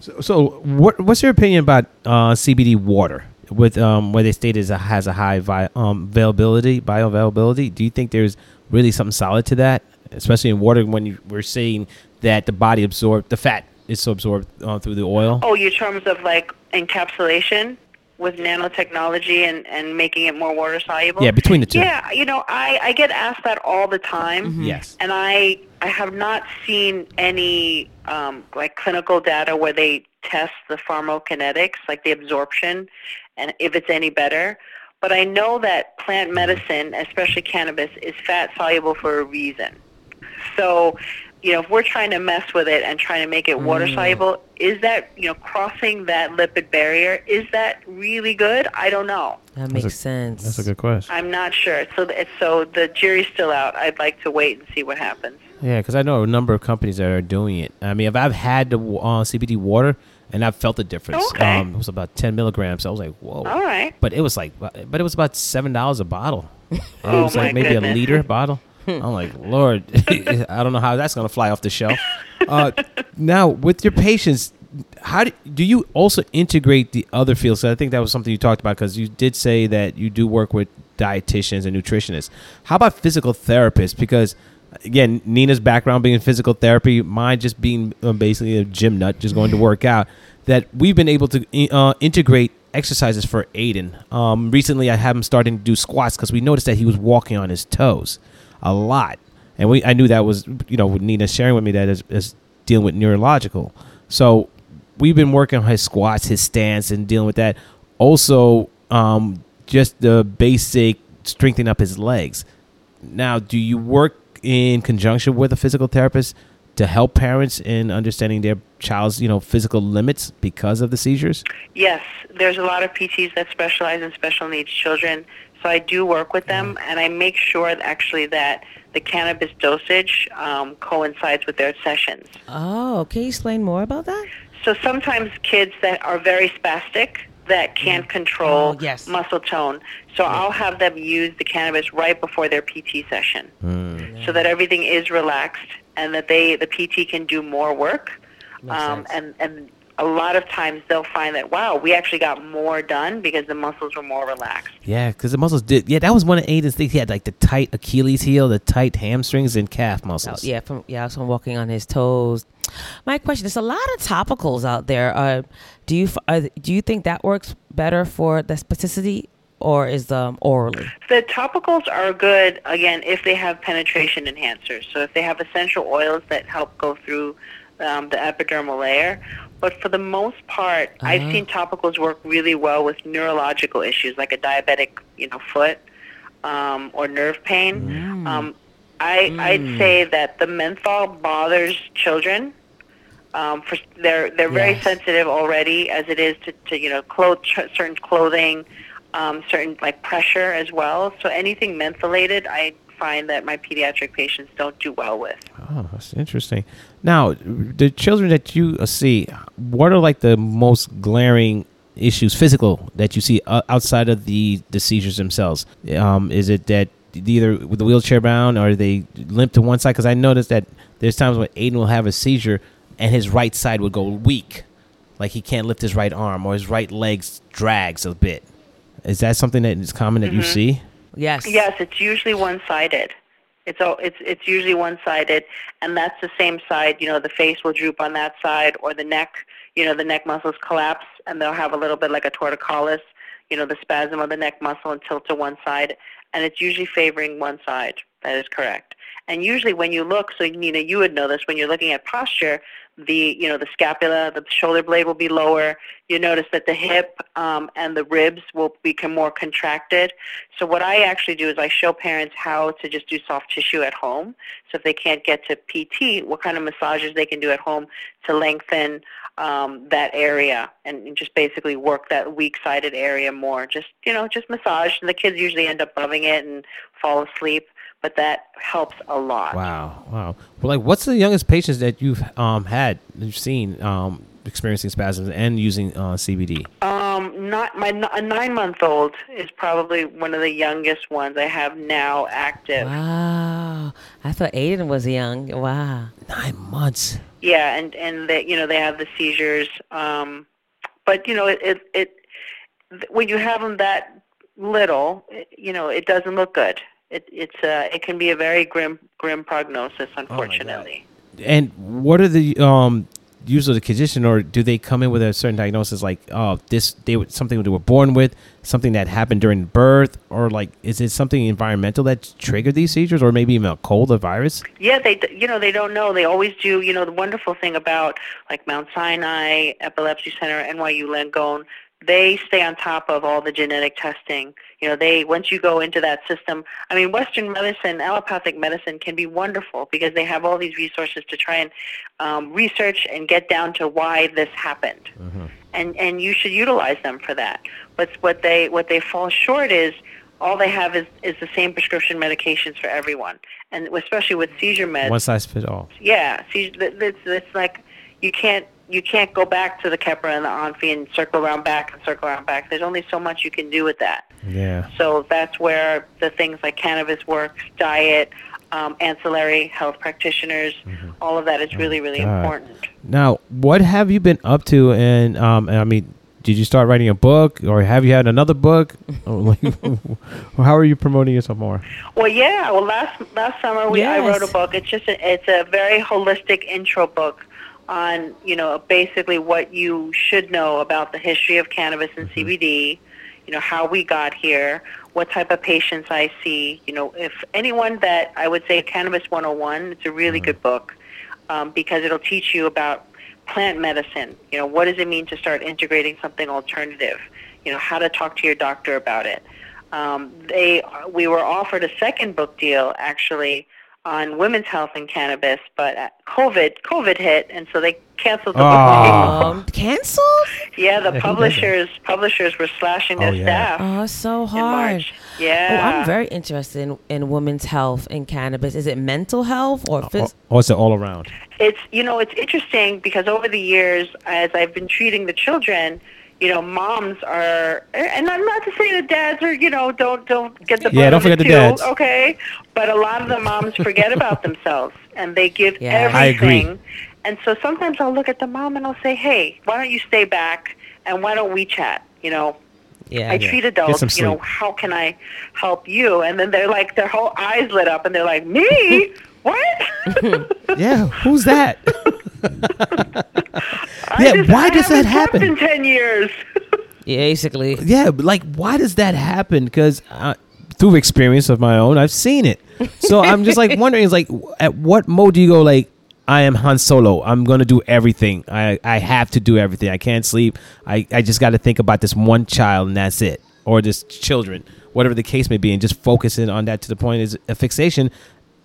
so, so what, what's your opinion about uh, CBD water? With um, where they state it has a high vi- um, availability, bioavailability. Do you think there's really something solid to that, especially in water when you, we're saying that the body absorb the fat is so absorbed uh, through the oil? Oh, your terms of like encapsulation with nanotechnology and and making it more water soluble. Yeah, between the two. Yeah, you know, I I get asked that all the time. Yes. And I I have not seen any um, like clinical data where they test the pharmacokinetics, like the absorption, and if it's any better. But I know that plant medicine, especially cannabis, is fat soluble for a reason. So, you know, if we're trying to mess with it and trying to make it water soluble, is that you know crossing that lipid barrier? Is that really good? I don't know. That makes sense. That's a good question. I'm not sure. So, th- so the jury's still out. I'd like to wait and see what happens. Yeah, because I know a number of companies that are doing it. I mean, if I've had the uh, CBD water and I've felt the difference. Okay. Um, it was about ten milligrams. I was like, whoa. All right. But it was like, but it was about seven dollars a bottle. oh it Oh, was like maybe goodness. a liter bottle. I'm like, Lord, I don't know how that's gonna fly off the shelf. Uh, now, with your patients, how do, do you also integrate the other fields? 'Cause I think that was something you talked about because you did say that you do work with dietitians and nutritionists. How about physical therapists? Because again, Nina's background being in physical therapy, mine just being uh, basically a gym nut, just going to work out. That we've been able to uh, integrate exercises for Aiden. Um, recently, I have him starting to do squats because we noticed that he was walking on his toes a lot, and we I knew that was you know with Nina sharing with me that is, is dealing with neurological. So we've been working on his squats, his stance, and dealing with that. Also, um, just the basic strengthening up his legs. Now, do you work in conjunction with a physical therapist to help parents in understanding their child's, you know, physical limits because of the seizures? Yes, there's a lot of PTs that specialize in special needs children. So I do work with them, and I make sure actually that the cannabis dosage um, coincides with their sessions. oh, can you explain more about that? So sometimes kids that are very spastic that can't control Oh, yes. muscle tone. So I'll have them use the cannabis right before their PT session, so that everything is relaxed and that they the PT can do more work. Um, and and a lot of times they'll find that wow, we actually got more done because the muscles were more relaxed. Yeah, because the muscles did. Yeah, that was one of Aiden's things. He had like the tight Achilles heel, the tight hamstrings, and calf Oh, muscles. yeah, from yeah, from walking on his toes. My question: There's a lot of topicals out there. Uh, do you uh, do you think that works better for the spasticity, or is um orally? The topicals are good again if they have penetration enhancers. So if they have essential oils that help go through um, the epidermal layer. But for the most part, I've Uh-huh. seen topicals work really well with neurological issues like a diabetic, you know, foot um, or nerve pain. Mm. Um, I, I'd say that the menthol bothers children. Um, for they're they're very Yes. sensitive already, as it is to, to you know clothes, certain clothing, um, certain like pressure as well. So anything mentholated, I find that my pediatric patients don't do well with. Oh, that's interesting. Now, the children that you uh, see, what are like the most glaring issues, physical, that you see uh, outside of the the seizures themselves? Um, is it that either with the wheelchair bound or they limp to one side? Because I noticed that there's times when Aiden will have a seizure and his right side would go weak, like he can't lift his right arm or his right leg drags a bit. Is that something that is common that you see? Yes. Yes, it's usually one-sided. It's all, it's it's usually one-sided, and that's the same side. You know, the face will droop on that side, or the neck. You know, the neck muscles collapse, and they'll have a little bit like a torticollis. You know, the spasm of the neck muscle and tilt to one side, and it's usually favoring one side. That is correct. And usually, when you look, so Nina, you would know this when you're looking at posture. The you know the scapula, the shoulder blade will be lower. You notice that the hip um, and the ribs will become more contracted. So what I actually do is I show parents how to just do soft tissue at home. So if they can't get to PT, what kind of massages they can do at home to lengthen um, that area and just basically work that weak-sided area more. Just you know, just massage. And the kids usually end up loving it and fall asleep, but that helps a lot. Wow, wow. Well, like, what's the youngest patients that you've um had, you've seen um experiencing spasms and using uh, CBD? Um, not my n- a nine-month-old is probably one of the youngest ones I have now active. Wow. I thought Aiden was young. Wow. Nine months. Yeah, and and they you know they have the seizures. Um, but you know it it, it when you have them that little, it, you know it doesn't look good. It it's uh it can be a very grim grim prognosis, unfortunately. And what are the um usually the condition, or do they come in with a certain diagnosis, like oh this they something they were born with, something that happened during birth, or like is it something environmental that triggered these seizures, or maybe even a cold, a virus? Yeah, they you know they don't know. They always do. You know the wonderful thing about like Mount Sinai Epilepsy Center, NYU Langone, they stay on top of all the genetic testing. You know, they once you go into that system, I mean, Western medicine, allopathic medicine can be wonderful because they have all these resources to try and um, research and get down to why this happened, and and you should utilize them for that. But what they what they fall short is all they have is, is the same prescription medications for everyone, and especially with seizure meds. One size fits all. Yeah, th- it's, it's like you can't you can't go back to the Keppra and the Onfi and circle around back and circle around back. There's only so much you can do with that. Yeah. So that's where the things like cannabis works, diet, um, ancillary health practitioners, all of that is really really God. important. Now, what have you been up to? And um, I mean, did you start writing a book, or have you had another book? or like, or how are you promoting yourself more? Well, yeah. Well, last last summer we I wrote a book. It's just a, it's a very holistic intro book on you know basically what you should know about the history of cannabis and CBD. You know how we got here, what type of patients I see. You know, if anyone that I would say Cannabis 101, it's a really good book um, because it'll teach you about plant medicine. You know, what does it mean to start integrating something alternative? You know, how to talk to your doctor about it. Um, they we were offered a second book deal actually on women's health and cannabis, but uh, COVID COVID hit, and so they canceled the book. Oh. Um, canceled? Yeah, the Yeah, who does that? publishers publishers were slashing their Oh, yeah. staff Oh, so hard. March. Oh, Yeah, I'm very interested in, in women's health and cannabis. Is it mental health or Or, or is it all around? it's you know it's interesting because over the years as I've been treating the children, you know, moms are and I'm not to say that dads are you know don't don't get the Yeah, brunt don't of forget the too, dads. okay, but a lot of the moms forget about themselves and they give Yeah. I agree. everything And so sometimes I'll look at the mom and I'll say, "Hey, why don't you stay back and why don't we chat?" You know, Yeah. I treat adults. You know, how can I help you? And then they're like, their whole eyes lit up, and they're like, "Me? what?" Yeah, who's that? I Yeah, just- why I does that happen? In ten years. yeah, basically. yeah, like why does that happen? Because uh, through experience of my own, I've seen it. So I'm just like wondering, is like at what mode do you go? Like I am Han Solo. I'm gonna do everything. I I have to do everything. I can't sleep. I I just got to think about this one child and that's it, or this children, whatever the case may be, and just focusing on that to the point is a fixation,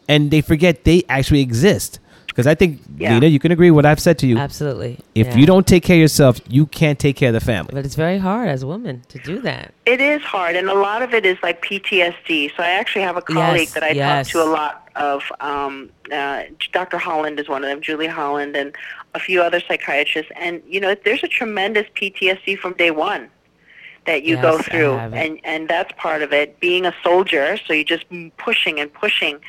and they forget they actually exist. Because I think Yeah. Nina, you can agree with what I've said to you. Absolutely. If Yeah. you don't take care of yourself, you can't take care of the family. But it's very hard as women to do that. It is hard, and a lot of it is like PTSD. So I actually have a colleague Yes, that I yes. talk to a lot of. Um, uh, Dr. Holland is one of them, Julie Holland, and a few other psychiatrists. And you know, there's a tremendous PTSD from day one that you go Yes, I through, and and that's part of it. Being a soldier, so you're just pushing and pushing,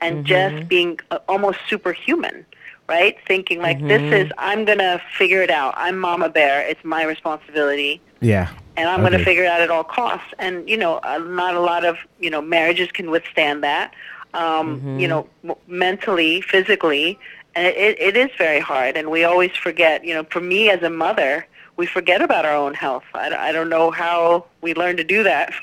and Mm-hmm. just being uh, almost superhuman. Right, thinking like this Mm-hmm. is I'm gonna figure it out. I'm Mama Bear. It's my responsibility Yeah. and I'm going to figure it out at all costs. And you know, uh, not a lot of you know marriages can withstand that. Um, You know, m- mentally, physically, and it, it, it is very hard. And we always forget. You know, for me as a mother, we forget about our own health. I, I don't know how we learn to do that.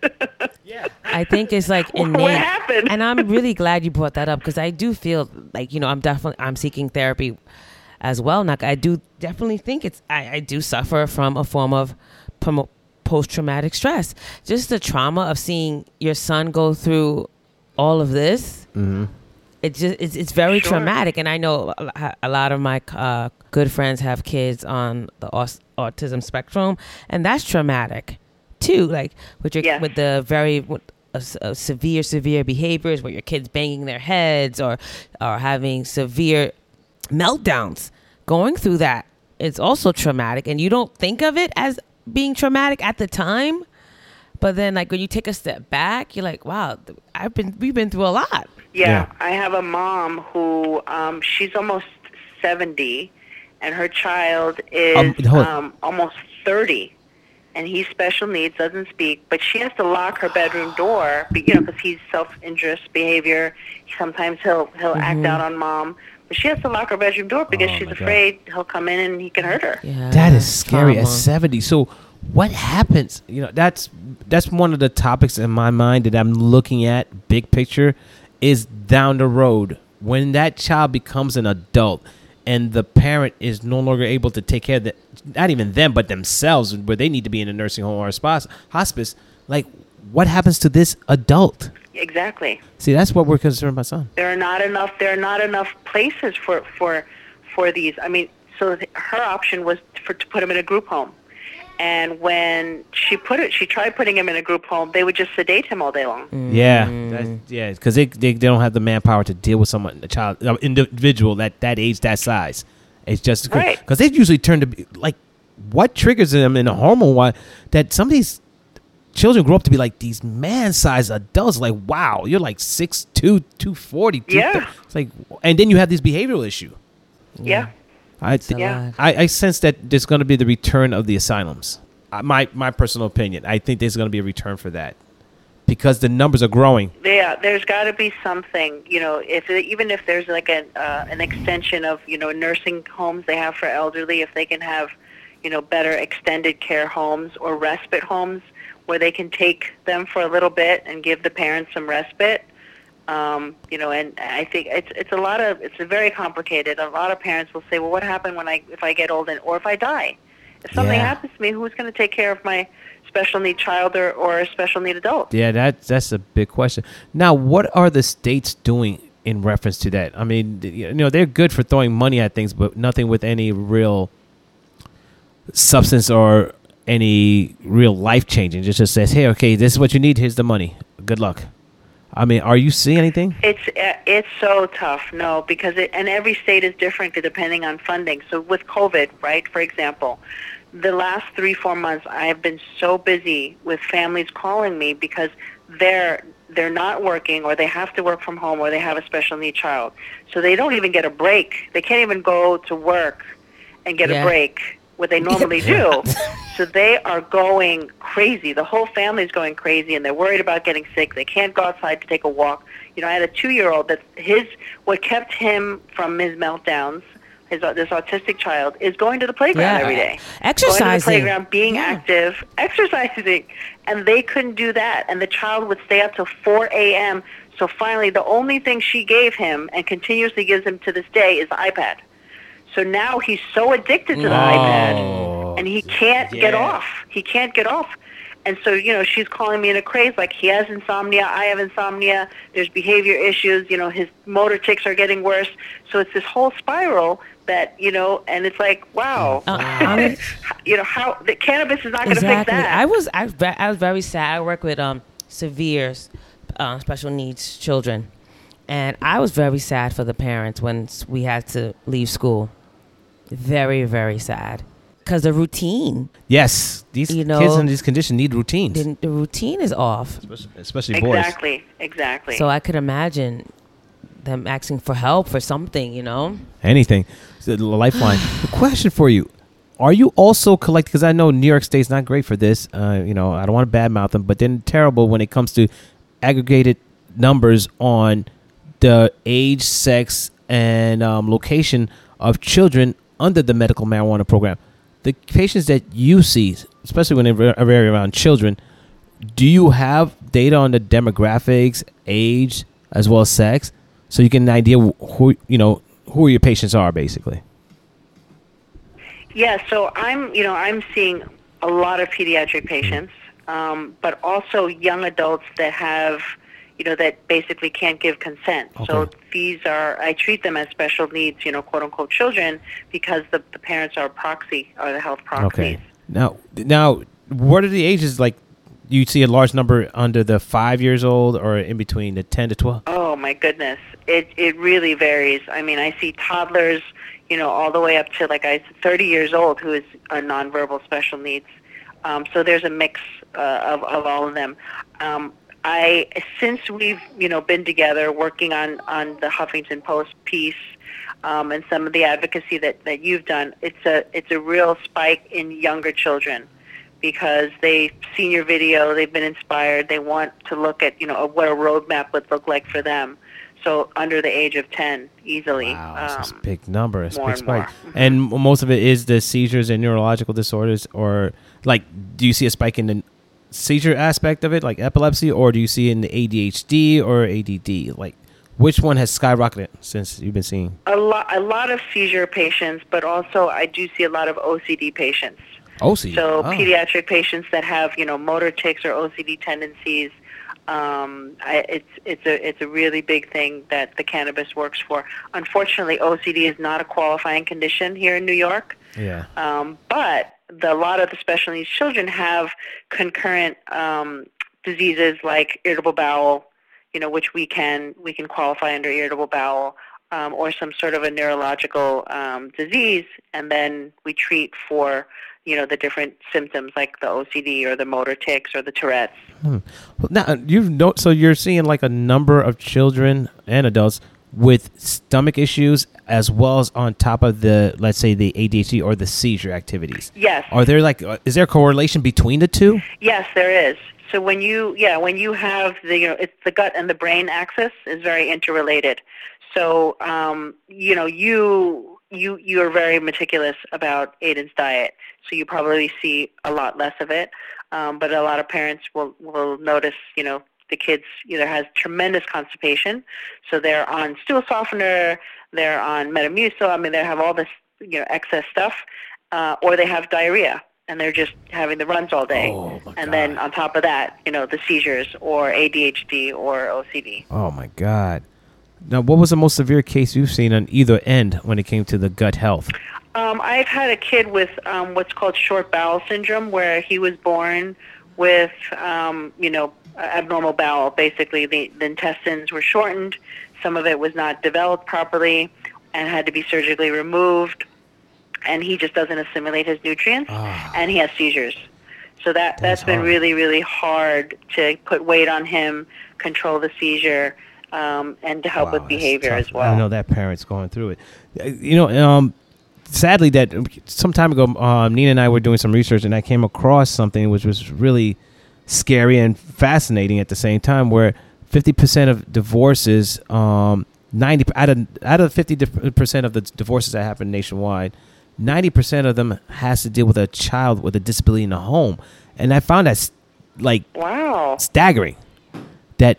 But I think it's like What innate. happened? And I'm really glad you brought that up because I do feel like you know I'm definitely I'm seeking therapy as well. Now I do definitely think it's I, I do suffer from a form of post traumatic stress. Just the trauma of seeing your son go through all of this. It just it's, it's very Sure. traumatic, and I know a a lot of my uh, good friends have kids on the aus- autism spectrum, and that's traumatic too. Like with your Yes. with the very with, uh, uh, severe severe behaviors where your kids banging their heads or or having severe meltdowns. Going through that, it's also traumatic, and you don't think of it as being traumatic at the time. But then, like when you take a step back, you're like, "Wow, I've been we've been through a lot." Yeah, Yeah. I have a mom who um, she's almost seventy, and her child is Um, um, almost thirty, and he's special needs, doesn't speak, but she has to lock her bedroom door, you know, because he's self-injurious behavior. Sometimes he'll he'll act mm-hmm. out on mom, but she has to lock her bedroom door because Oh, she's my God. afraid he'll come in and he can hurt her. Yeah, That is scary trauma. at 70. So what happens? You know, that's that's one of the topics in my mind that I'm looking at big picture is down the road when that child becomes an adult and the parent is no longer able to take care of the, not even them but themselves where they need to be in a nursing home or a hospice. Like what happens to this adult? Exactly. see that's what we're concerned about son. There are not enough there are not enough places for for for these. I mean so her option was for to put him in a group home and when she put it she tried putting him in a group home they would just sedate him all day long mm. Yeah, that's, yeah, because they, they they don't have the manpower to deal with someone, a child, an individual that that age, that size. It's just Right. because they usually turn to be like what triggers them in a hormone why that some of these children grow up to be like these man-sized adults. Like wow, you're like 6'2", 240. Yeah. it's like, and then you have this behavioral issue. yeah I It's a Yeah. I, I sense that there's going to be the return of the asylums. Uh, my my personal opinion, I think there's going to be a return for that because the numbers are growing. yeah there's got to be something you know if even if there's like an uh, an extension of you know nursing homes they have for elderly if they can have you know better extended care homes or respite homes where they can take them for a little bit and give the parents some respite um, you know, and I think it's it's a lot of it's very complicated. A lot of parents will say, "Well, what happened when I if I get old and or if I die? If something Yeah. happens to me, who's going to take care of my special need child or, or a special need adult?" Yeah, that that's a big question. Now, what are the states doing in reference to that? I mean, you know, they're good for throwing money at things, but nothing with any real substance or any real life changing. It just says, "Hey, okay, this is what you need. Here's the money. Good luck." I mean, are you seeing anything? It's uh, it's so tough. No, because it, and every state is different depending on funding. So with COVID, right? For example, the last three four months, I have been so busy with families calling me because they're they're not working or they have to work from home or they have a special need child. So they don't even get a break. They can't even go to work and get Yeah. a break what they normally do. So they are going crazy. The whole family is going crazy and they're worried about getting sick. They can't go outside to take a walk. You know, I had a 2-year-old that his what kept him from his meltdowns his, this autistic child is going to the playground Yeah. every day. Going to the Exercising. playground, being Yeah. active, exercising, and they couldn't do that. And the child would stay up till 4 a.m. So finally, the only thing she gave him and continuously gives him to this day is the iPad. So now he's so addicted to the iPad, and he can't get off. He can't get off. And so, you know, she's calling me in a craze like he has insomnia, I have insomnia, there's behavior issues, you know, his motor tics are getting worse. So it's this whole spiral that, you know, and it's like, wow, Uh, you know, how the cannabis is not going to fix that. I was I, I was very sad. I work with um severe uh, special needs children, and I was very sad for the parents when we had to leave school. Very very sad because the routine, Yes, these You know, kids in these conditions need routines, the, the routine is off. especially, especially boys. exactly, exactly. So I could imagine them asking for help for something. You know. Anything. So, the lifeline. the question for you: Are you also collecting? Because I know New York State's not great for this. Uh, you know, I don't want to badmouth them, but they're terrible when it comes to aggregated numbers on the age, sex, and um, location of children under the medical marijuana program. The patients that you see, especially when they're around children, do you have data on the demographics, age, as well as sex, so you get an idea who you know who your patients are, basically? Yeah, so I'm, you know, I'm seeing a lot of pediatric patients, um, but also young adults that have, you know, that basically can't give consent. So Okay. these are, I treat them as special needs, you know, quote unquote children, because the, the parents are proxy, are the health proxies. Okay. Now, now, what are the ages like? You see a large number under the five years old, or in between the ten to twelve. Oh my goodness, it it really varies. I mean, I see toddlers, you know, all the way up to like I 30 years old who is a nonverbal special needs. Um, so there's a mix uh, of of all of them. Um, I since we've you know been together working on on the Huffington Post piece. Um, and some of the advocacy that, that you've done, it's a it's a real spike in younger children because they've seen your video, they've been inspired, they want to look at you know what a roadmap would look like for them. So under the age of ten, easily. Wow, that's a Um, big number. It's a big and spike. And m- most of it is the seizures and neurological disorders, or like, do you see a spike in the seizure aspect of it, like epilepsy, or do you see it in the ADHD or ADD? Like, which one has skyrocketed since you've been seeing? a lot a lot of seizure patients, but also I do see a lot of OCD patients. OCD. So Oh. pediatric patients that have you know motor tics or OCD tendencies, um, I, it's it's a it's a really big thing that the cannabis works for. Unfortunately, OCD is not a qualifying condition here in New York, Yeah. um, but the, a lot of the special needs children have concurrent um, diseases like irritable bowel, you know, which we can we can qualify under irritable bowel. Um, or some sort of a neurological um, disease, and then we treat for you know the different symptoms like the OCD or the motor tics or the Tourette's. Well, Now you've no, so you're seeing like a number of children and adults with stomach issues as well as on top of the let's say the ADHD or the seizure activities. Yes, Are there like uh, is there a correlation between the two? yes, there is. So when you yeah when you have the you know it's the gut and the brain axis is very interrelated. So um, you know you you you are very meticulous about Aiden's diet, so you probably see a lot less of it. Um, but a lot of parents will will notice you know the kids either has tremendous constipation, so they're on stool softener, they're on Metamucil. I mean they have all this you know excess stuff, uh, or they have diarrhea and they're just having the runs all day. Oh, my and then on top of that, you know the seizures or ADHD or OCD. Oh my god. Now, what was the most severe case you've seen on either end when it came to the gut health? Um, I've had a kid with um, what's called short bowel syndrome, where he was born with, um, you know, abnormal bowel. Basically, the, the intestines were shortened. Some of it was not developed properly, and had to be surgically removed. And he just doesn't assimilate his nutrients, Ah. and he has seizures. So that That's that's been hard. really really hard to put weight on him control the seizure um, and to help Wow, with behavior tough. as well. I know that parent's going through it. Uh, You know, um, sadly, that some time ago, um, Nina and I were doing some research, and I came across something which was really scary and fascinating at the same time. Where fifty percent of divorces, um, ninety out of out of fifty percent of the divorces that happen nationwide, ninety percent of them has to deal with a child with a disability in the home, and I found that like Wow. staggering. That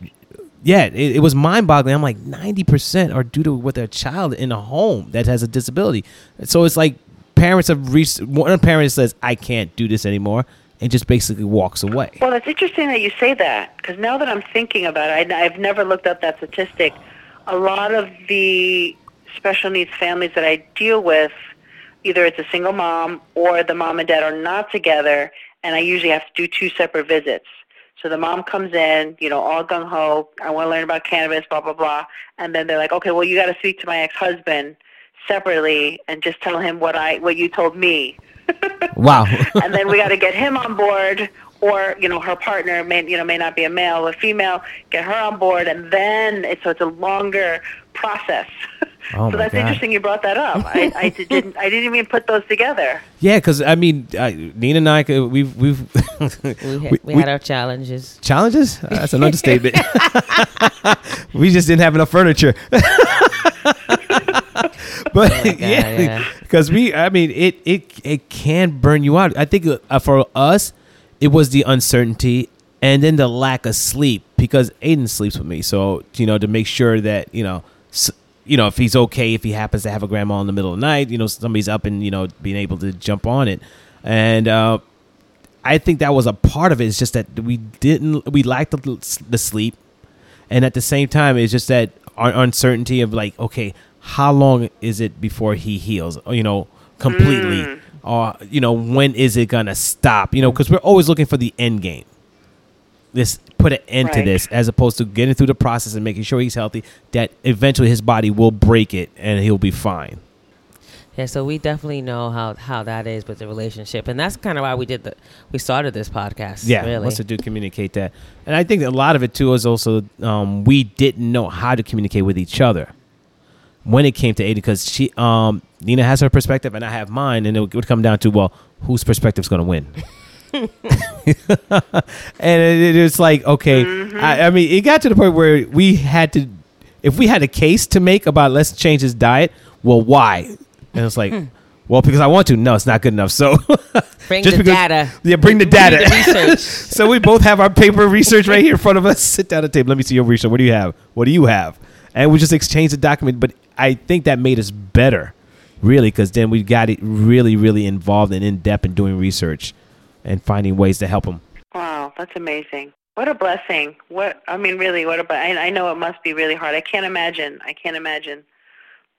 yeah, it, it was mind boggling. I'm like ninety percent are due to with a child in a home that has a disability. So it's like parents have reached one parent says I can't do this anymore and just basically walks away. Well, it's interesting that you say that because now that I'm thinking about it, I, I've never looked up that statistic. A lot of the special needs families that I deal with, either it's a single mom or the mom and dad are not together, and I usually have to do two separate visits. So the mom comes in, you know, all gung ho. I want to learn about cannabis, blah blah blah, and then they're like, okay, well, you got to speak to my ex-husband separately and just tell him what I what you told me Wow. and then we got to get him on board or you know her partner may you know may not be a male or female get her on board and then it's so it's a longer process Oh so that's God. interesting you brought that up I, I didn't i didn't even put those together yeah, because I mean, uh, Nina and I, uh, we've we've We had, we, had our challenges. challenges. That's an understatement. we just didn't have enough furniture. but Oh my God, yeah, yeah. because we, I mean, it it it can burn you out. I think uh, for us, it was the uncertainty and then the lack of sleep because Aiden sleeps with me, so you know to make sure that you know. You know, if he's okay, if he happens to have a grand mal in the middle of the night, you know, somebody's up and, you know, being able to jump on it. And, uh, I think that was a part of it. It's just that we didn't, we lacked the, the sleep, and at the same time, it's just that un- uncertainty of like, okay, how long is it before he heals? You know, completely, or you know, when is it gonna stop? You know, because we're always looking for the end game. This put an end to this, as opposed to getting through the process and making sure he's healthy. That eventually his body will break it and he'll be fine. Yeah, so we definitely know how how that is with the relationship, and that's kind of why we did the we started this podcast. Yeah, really. wants to do communicate that, and I think a lot of it too is also um, we didn't know how to communicate with each other when it came to Ada because she um, Nina has her perspective and I have mine, and it would, come down to well, whose perspective's going to win. and it, was like okay, I, mm-hmm. I mean, it got to the point where we had to, if we had a case to make about let's change his diet, well, why? And it's like. Hmm. Well, because I want to. No, it's not good enough. So Bring just the because- data. Yeah, bring the data. research. so we both have our paper research right here in front of us. Sit down at the table. Let me see your research. What do you have? What do you have? And we just exchange the document. But I think that made us better, really, because then we got it really, really involved and in depth in doing research and finding ways to help them. wow that's amazing what a blessing what i mean really what a ble- I, I know it must be really hard i can't imagine i can't imagine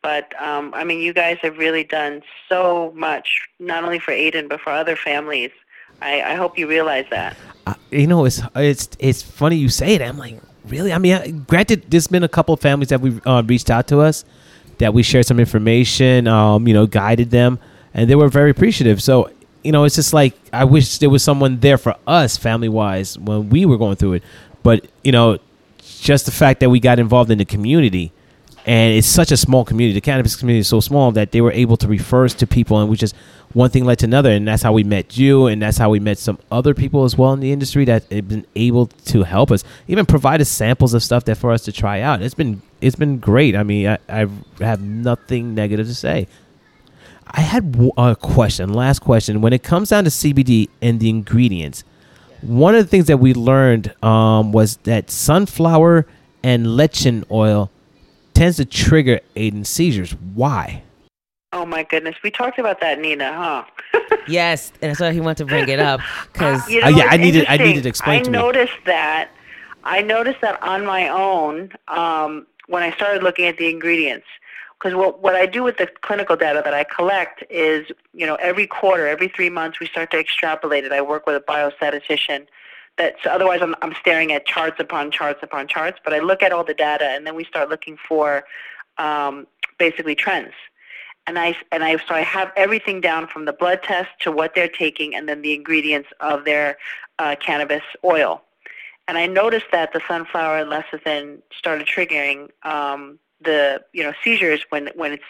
but um, I mean, you guys have really done so much, not only for Aiden but for other families. I, I hope you realize that. Uh, you know, it's it's it's funny you say that. I'm like, really? I mean, granted, there's been a couple of families that we uh, reached out to us that we shared some information, um, you know, guided them, and they were very appreciative. So, you know, it's just like I wish there was someone there for us, family wise, when we were going through it. But you know, just the fact that we got involved in the community. And it's such a small community. The cannabis community is so small that they were able to refer us to people, and we just one thing led to another, and that's how we met you, and that's how we met some other people as well in the industry that have been able to help us, even provide us samples of stuff that for us to try out. It's been it's been great. I mean, I, I have nothing negative to say. I had a question, last question. When it comes down to CBD and the ingredients, one of the things that we learned um, was that sunflower and lecithin oil tends to trigger Aiden seizures. Why? Oh my goodness, we talked about that, Nina, huh? Yes, and that's why he wanted to bring it up because You Uh, yeah, I needed- I needed it explained I to me. noticed that. I noticed that on my own um, when I started looking at the ingredients. Because what what I do with the clinical data that I collect is, you know, every quarter, every three months, we start to extrapolate it. I work with a biostatistician. That otherwise, I'm I'm staring at charts upon charts upon charts. But I look at all the data, and then we start looking for um, basically trends and I and I so I have everything down from the blood test to what they're taking, and then the ingredients of their uh, cannabis oil. and I noticed that the sunflower and lecithin started triggering um, the you know seizures when when it's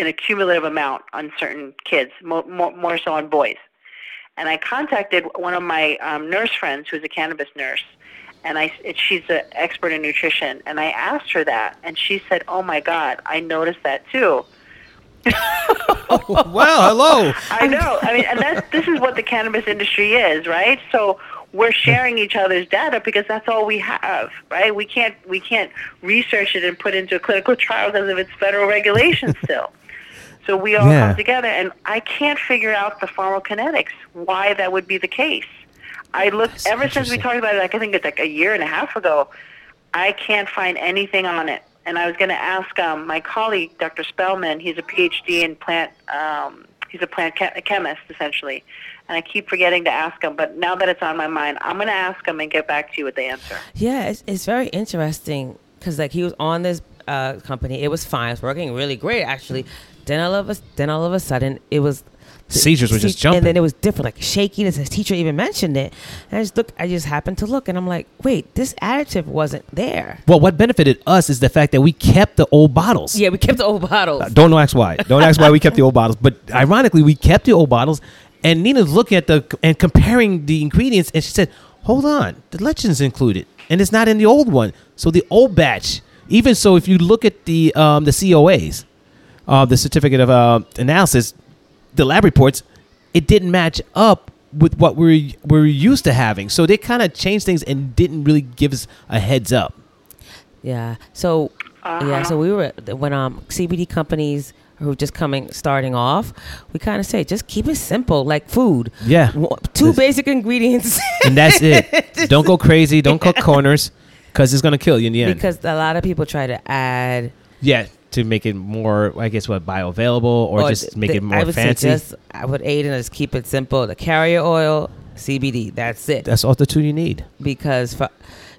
in a cumulative amount on certain kids, more, more, more so on boys. And I contacted one of my um, nurse friends who's a cannabis nurse, and I she's an expert in nutrition, and I asked her that, and she said, "Oh my God, I noticed that too." well, hello. I know. I mean, and that's this is what the cannabis industry is, right? So we're sharing each other's data because that's all we have, right? We can't we can't research it and put into a clinical trial because of its federal regulation still. So we all Yeah. come together, and I can't figure out the pharmacokinetics why that would be the case. I looked ever since we talked about it. Like I think it's like a year and a half ago. I can't find anything on it, and I was going to ask um, my colleague, Dr. Spellman. He's a PhD in plant. Um, he's a plant che- chemist essentially, and I keep forgetting to ask him. But now that it's on my mind, I'm going to ask him and get back to you with the answer. Yeah, it's, it's very interesting because like he was on this uh, company, it was fine, it's working really great actually. Then all of a then all of a sudden it was Seizures were just jumping, and then it was different, like shakiness. His teacher even mentioned it, and I just look. I just happened to look, and I'm like, wait, this additive wasn't there. Well, what benefited us is the fact that we kept the old bottles. Yeah, we kept the old bottles. Uh, Don't ask why. Don't ask why we kept the old bottles. But ironically, we kept the old bottles. And Nina's looking at the and comparing the ingredients, and she said, "Hold on, the lecithin's included, and it's not in the old one. So the old batch, even so, if you look at the um, the COAs, uh, the certificate of uh, analysis, the lab reports, it didn't match up with what we're we're used to having. So they kind of changed things and didn't really give us a heads up. Yeah. So Uh-huh. yeah. So we were when um CBD companies who are just coming starting off, we kind of say just keep it simple, like food. Yeah. Two basic ingredients. and that's it. Don't go crazy. Don't cut corners, because it's gonna kill you in the end. because a lot of people try to add yeah, to make it more, I guess, what bioavailable or, just th- make the- it more I would fancy. Just I would aid and just keep it simple. The carrier oil, CBD. That's it. that's all the two you need. because for,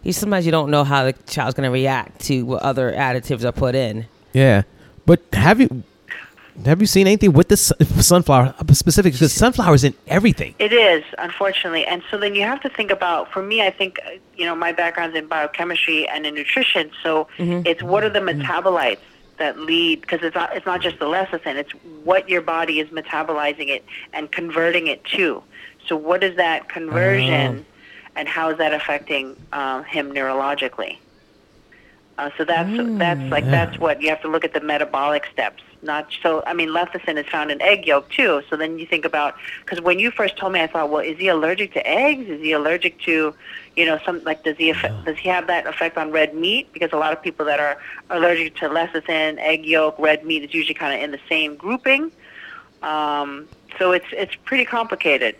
you sometimes you don't know how the child's going to react to what other additives are put in. Yeah, but have you have you seen anything with the sunflower specific? Because sunflower is in everything. It is, unfortunately. And so then you have to think about, for me, I think, uh, you know, my background's in biochemistry and in nutrition. So it's what are the metabolites that lead, because it's not, it's not just the lecithin, it's what your body is metabolizing it and converting it to. So what is that conversion and how is that affecting um, him neurologically? Uh, so that's that's like that's what you have to look at the metabolic steps. Not so. I mean, lecithin is found in egg yolk too. So then you think about because when you first told me, I thought, well, is he allergic to eggs? Is he allergic to, you know, some like does he affect, does he have that effect on red meat? Because a lot of people that are allergic to lecithin, egg yolk, red meat is usually kind of in the same grouping. Um, so it's it's pretty complicated.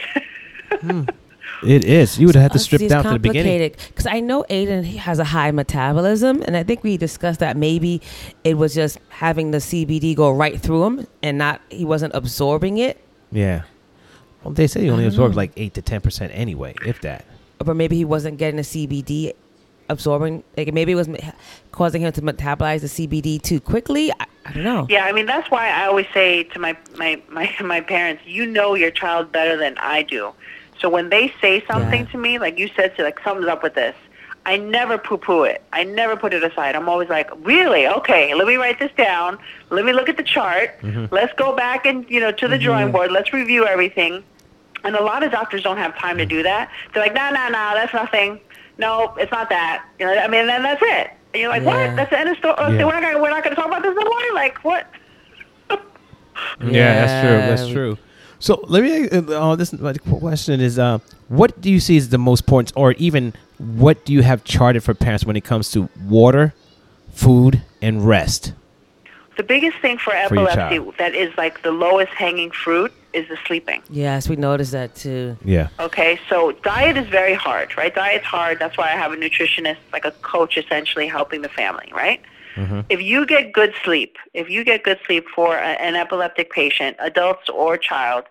It is. You would have to strip it's down to the beginning. Because I know Aiden he has a high metabolism, and I think we discussed that maybe it was just having the CBD go right through him and not he wasn't absorbing it, Yeah. Well, they say you only absorb like eight to ten percent anyway, if that. But maybe he wasn't getting the CBD absorbing. Like maybe it was causing him to metabolize the CBD too quickly. I, I don't know. Yeah, I mean that's why I always say to my my my my parents, you know your child better than I do. So when they say something Yeah. to me, like you said, to like something's up with this, I never poo-poo it. I never put it aside. I'm always like, really? Okay, let me write this down. Let me look at the chart. Mm-hmm. Let's go back and you know to the drawing mm-hmm. board. Let's review everything. And a lot of doctors don't have time to do that. They're like, no, no, no, that's nothing. No, it's not that. You know, I mean, then that's it. And you're like, Yeah. what? That's the end of story. Okay, Yeah. we're not gonna we're not gonna talk about this no more. Like what? Yeah, that's true. That's true. So let me. Uh, this my question is: uh, What do you see as the most important, or even what do you have charted for parents when it comes to water, food, and rest? The biggest thing for For epilepsy that is like the lowest hanging fruit is the sleeping. Yes, we noticed that too. Yeah. Okay, so diet is very hard, right? Diet's hard. That's why I have a nutritionist, like a coach, essentially helping the family, right? If you get good sleep, if you get good sleep for a, an epileptic patient, adults or child,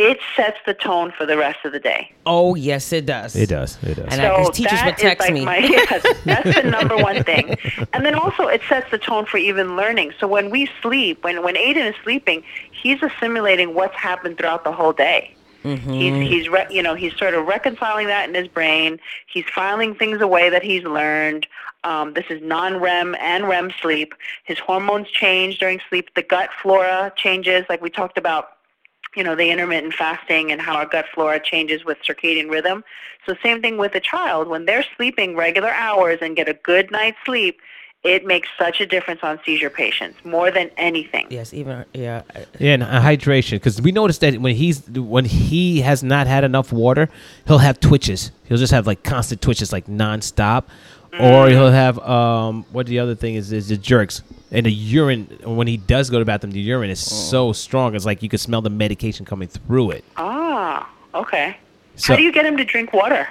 it sets the tone for the rest of the day. Oh yes, it does. It does. It does. And I- his teachers that would text like me. My, yes, that's the number one thing. And then also it sets the tone for even learning. So when we sleep, when when Aiden is sleeping, he's assimilating what's happened throughout the whole day. He's he's re- you know he's sort of reconciling that in his brain. He's filing things away that he's learned. Um, this is non-REM and REM sleep. His hormones change during sleep. The gut flora changes, like we talked about you know, the intermittent fasting and how our gut flora changes with circadian rhythm. So same thing with a child. When they're sleeping regular hours and get a good night's sleep, it makes such a difference on seizure patients more than anything. Yes, even yeah. Yeah, and uh, hydration because we noticed that when he's when he has not had enough water, he'll have twitches. He'll just have like constant twitches, like nonstop, or he'll have um. What the other thing is is the jerks and the urine. When he does go to the bathroom, the urine is so strong. It's like you can smell the medication coming through it. Ah, okay. So How do you get him to drink water?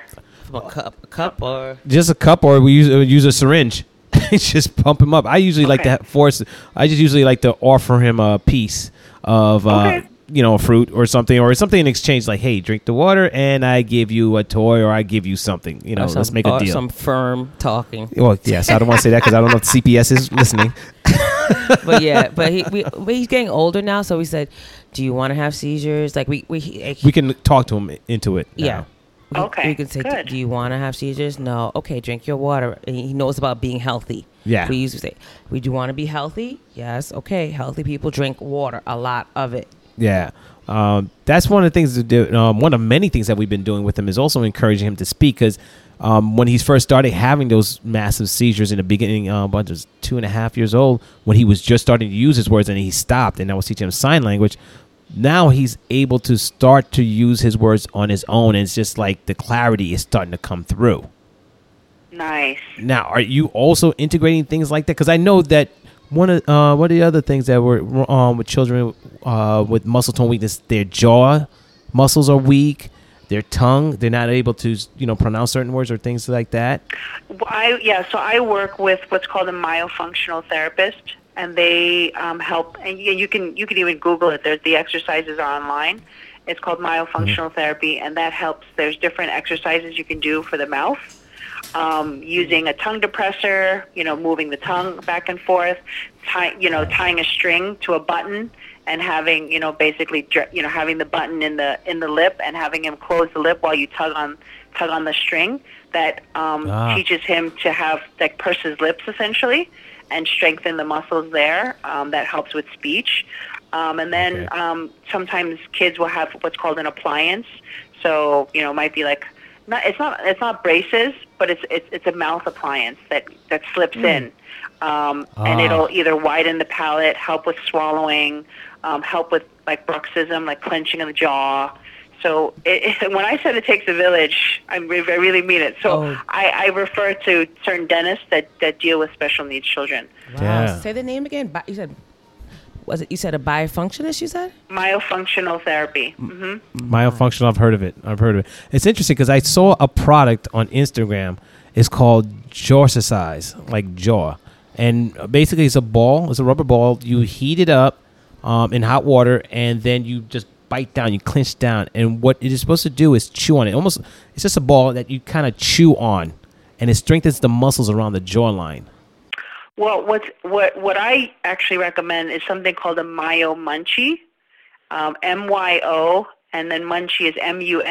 A cup, a cup, or just a cup, or we use uh, use a syringe. just pump him up. I usually like Okay. to force. I just usually like to offer him a piece of. Uh, Okay. You know, a fruit or something, or something in exchange, like, "Hey, drink the water, and I give you a toy, or I give you something." You know, or some, let's make a or deal. Some firm talking. Well, yes, I don't want to say that because I don't know if CPS is listening. but yeah, but he we, but he's getting older now, so we said, "Do you want to have seizures?" Like we we he, We can talk to him into it. now. yeah. We- Okay, we can say, good. "Do you want to have seizures?" No. Okay, drink your water. And he knows about being healthy. Yeah. We used to say, "We do want to be healthy." Yes. Okay. Healthy people drink water, a lot of it. Yeah. Um, that's one of the things to do, um, one of many things that we've been doing with him is also encouraging him to speak because um, when he first started having those massive seizures in the beginning, uh, but was two and a half years old when he was just starting to use his words and he stopped and I was teaching him sign language. Now he's able to start to use his words on his own and it's just like the clarity is starting to come through. Nice. Now, are you also integrating things like that? Because I know that one of uh, one of the other things that were um, with children uh, with muscle tone weakness, their jaw muscles are weak, their tongue, they're not able to you know pronounce certain words or things like that. Well, I yeah, so I work with what's called a myofunctional therapist, and they um, help. And you, you can you can even Google it. There's the exercises are online. It's called myofunctional therapy, and that helps. There's different exercises you can do for the mouth, um, using a tongue depressor. You know, moving the tongue back and forth. Tie, you know, tying a string to a button and having you know basically dr- you know having the button in the in the lip and having him close the lip while you tug on tug on the string that um, Ah. teaches him to have like purse his lips essentially and strengthen the muscles there. Um, that helps with speech. Um, and then Okay. um, sometimes kids will have what's called an appliance. So you know, it might be like not, it's not it's not braces, but it's it's it's a mouth appliance that that slips in, um, and Ah. it'll either widen the palate, help with swallowing, um, help with like bruxism, like clenching of the jaw. So it, it, when I said it takes a village, I, re- I really mean it. So Oh. I, I refer to certain dentists that, that deal with special needs children. Wow. Yeah. Say the name again. You said was it? You said a biofunctionist. You said. Myofunctional therapy. hmm Myofunctional, I've heard of it. I've heard of it. It's interesting because I saw a product on Instagram. It's called Jawzrsize, like jaw, and basically it's a ball. It's a rubber ball. You heat it up um, in hot water, and then you just bite down. You clench down, and what it is supposed to do is chew on it. Almost, it's just a ball that you kind of chew on, and it strengthens the muscles around the jawline. Well, what's, what, what I actually recommend is something called a Myo Munchee, um, M-Y-O, and then Munchee is M-U-N-C-H-E-E.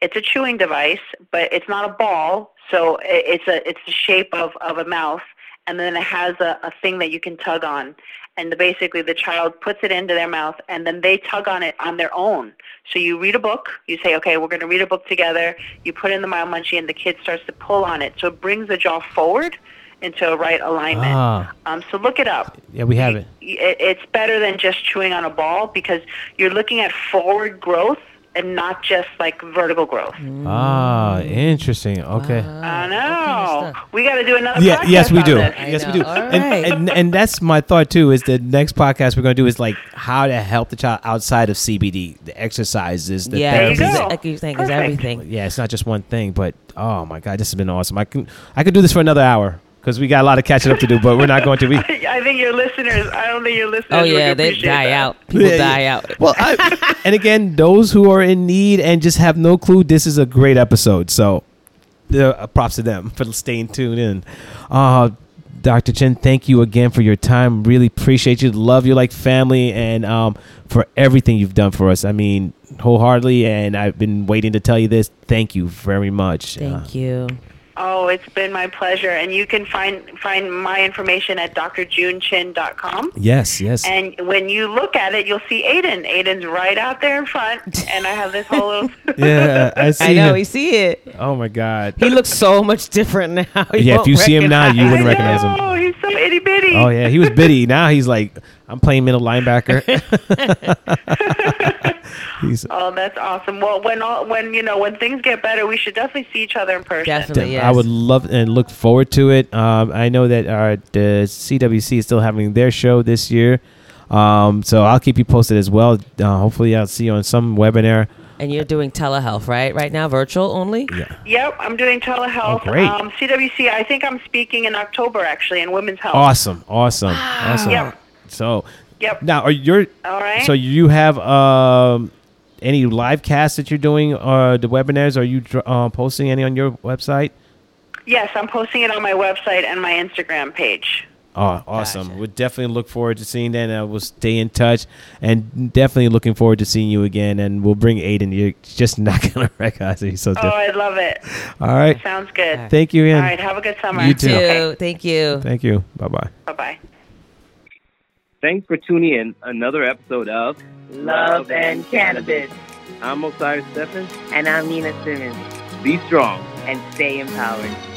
It's a chewing device, but it's not a ball, so it's a it's the shape of, of a mouth, and then it has a, a thing that you can tug on, and the, basically the child puts it into their mouth, and then they tug on it on their own. So you read a book, you say, okay, we're going to read a book together. You put in the Myo Munchee, and the kid starts to pull on it, so it brings the jaw forward into a right alignment. Ah. Um, so look it up. Yeah, we have it. It- It's better than just chewing on a ball because you're looking at forward growth and not just like vertical growth. Ah, interesting. Okay. I What kind of know. We got to do another Yeah, podcast yes, we on do. this. Yes, we do. All And, right. and and that's my thought too. Is the next podcast we're going to do is like how to help the child outside of CBD, the exercises, the yeah, There you therapies. go. like you're saying, everything. Yeah, it's not just one thing, but oh my god, this has been awesome. I can I could do this for another hour because we got a lot of catching up to do, but we're not going to. We, I think your listeners. I don't think your listeners. Oh yeah, they die that. out. People Yeah, die yeah. out. well, I, and again, those who are in need and just have no clue, this is a great episode. So, uh, props to them for staying tuned in. Uh, Dr. Chin, thank you again for your time. Really appreciate you. Love you like family and um, for everything you've done for us. I mean, wholeheartedly, and I've been waiting to tell you this. Thank you very much. Uh, Thank you. Oh, it's been my pleasure. And you can find find my information at drjunechin.com. yes, yes. And when you look at it, you'll see Aiden. Aiden's right out there in front, and I have this whole little. yeah, I see. I know him. we see it. Oh my God. He looks so much different now. You Yeah, if won't you see him now, you wouldn't recognize him. Oh, he's so itty bitty. Oh yeah, he was bitty. Now he's like, I'm playing middle linebacker. He's Oh, that's awesome. Well, when all, when you know when things get better, we should definitely see each other in person. Definitely, yes. I would love and look forward to it. Um, I know that uh, the CWC is still having their show this year, um, so I'll keep you posted as well. Uh, hopefully, I'll see you on some webinar. And you're doing telehealth, right? Right now, virtual only. Yeah. Yep, I'm doing telehealth. Oh, great. Um, CWC. I think I'm speaking in October actually in women's health. Awesome, awesome, awesome. Yep. So Yep. now, are you All right. so you have um, any live casts that you're doing, or the webinars? Are you uh, posting any on your website? yes, I'm posting it on my website and my Instagram page. Oh, awesome! Gotcha. We'll definitely look forward to seeing that. And we'll stay in touch, and definitely looking forward to seeing you again. And we'll bring Aiden. You're just not gonna recognize him. He's so Oh, different. I love it. All right. Sounds good. Thank you, Ian. All right. Have a good summer. You too. Too. Thank you. Thank you. Bye bye. Bye bye. Thanks for tuning in another episode of Love and Cannabis. I'm Osiris Stephens. And I'm Nina Simmons. Be strong. And stay empowered.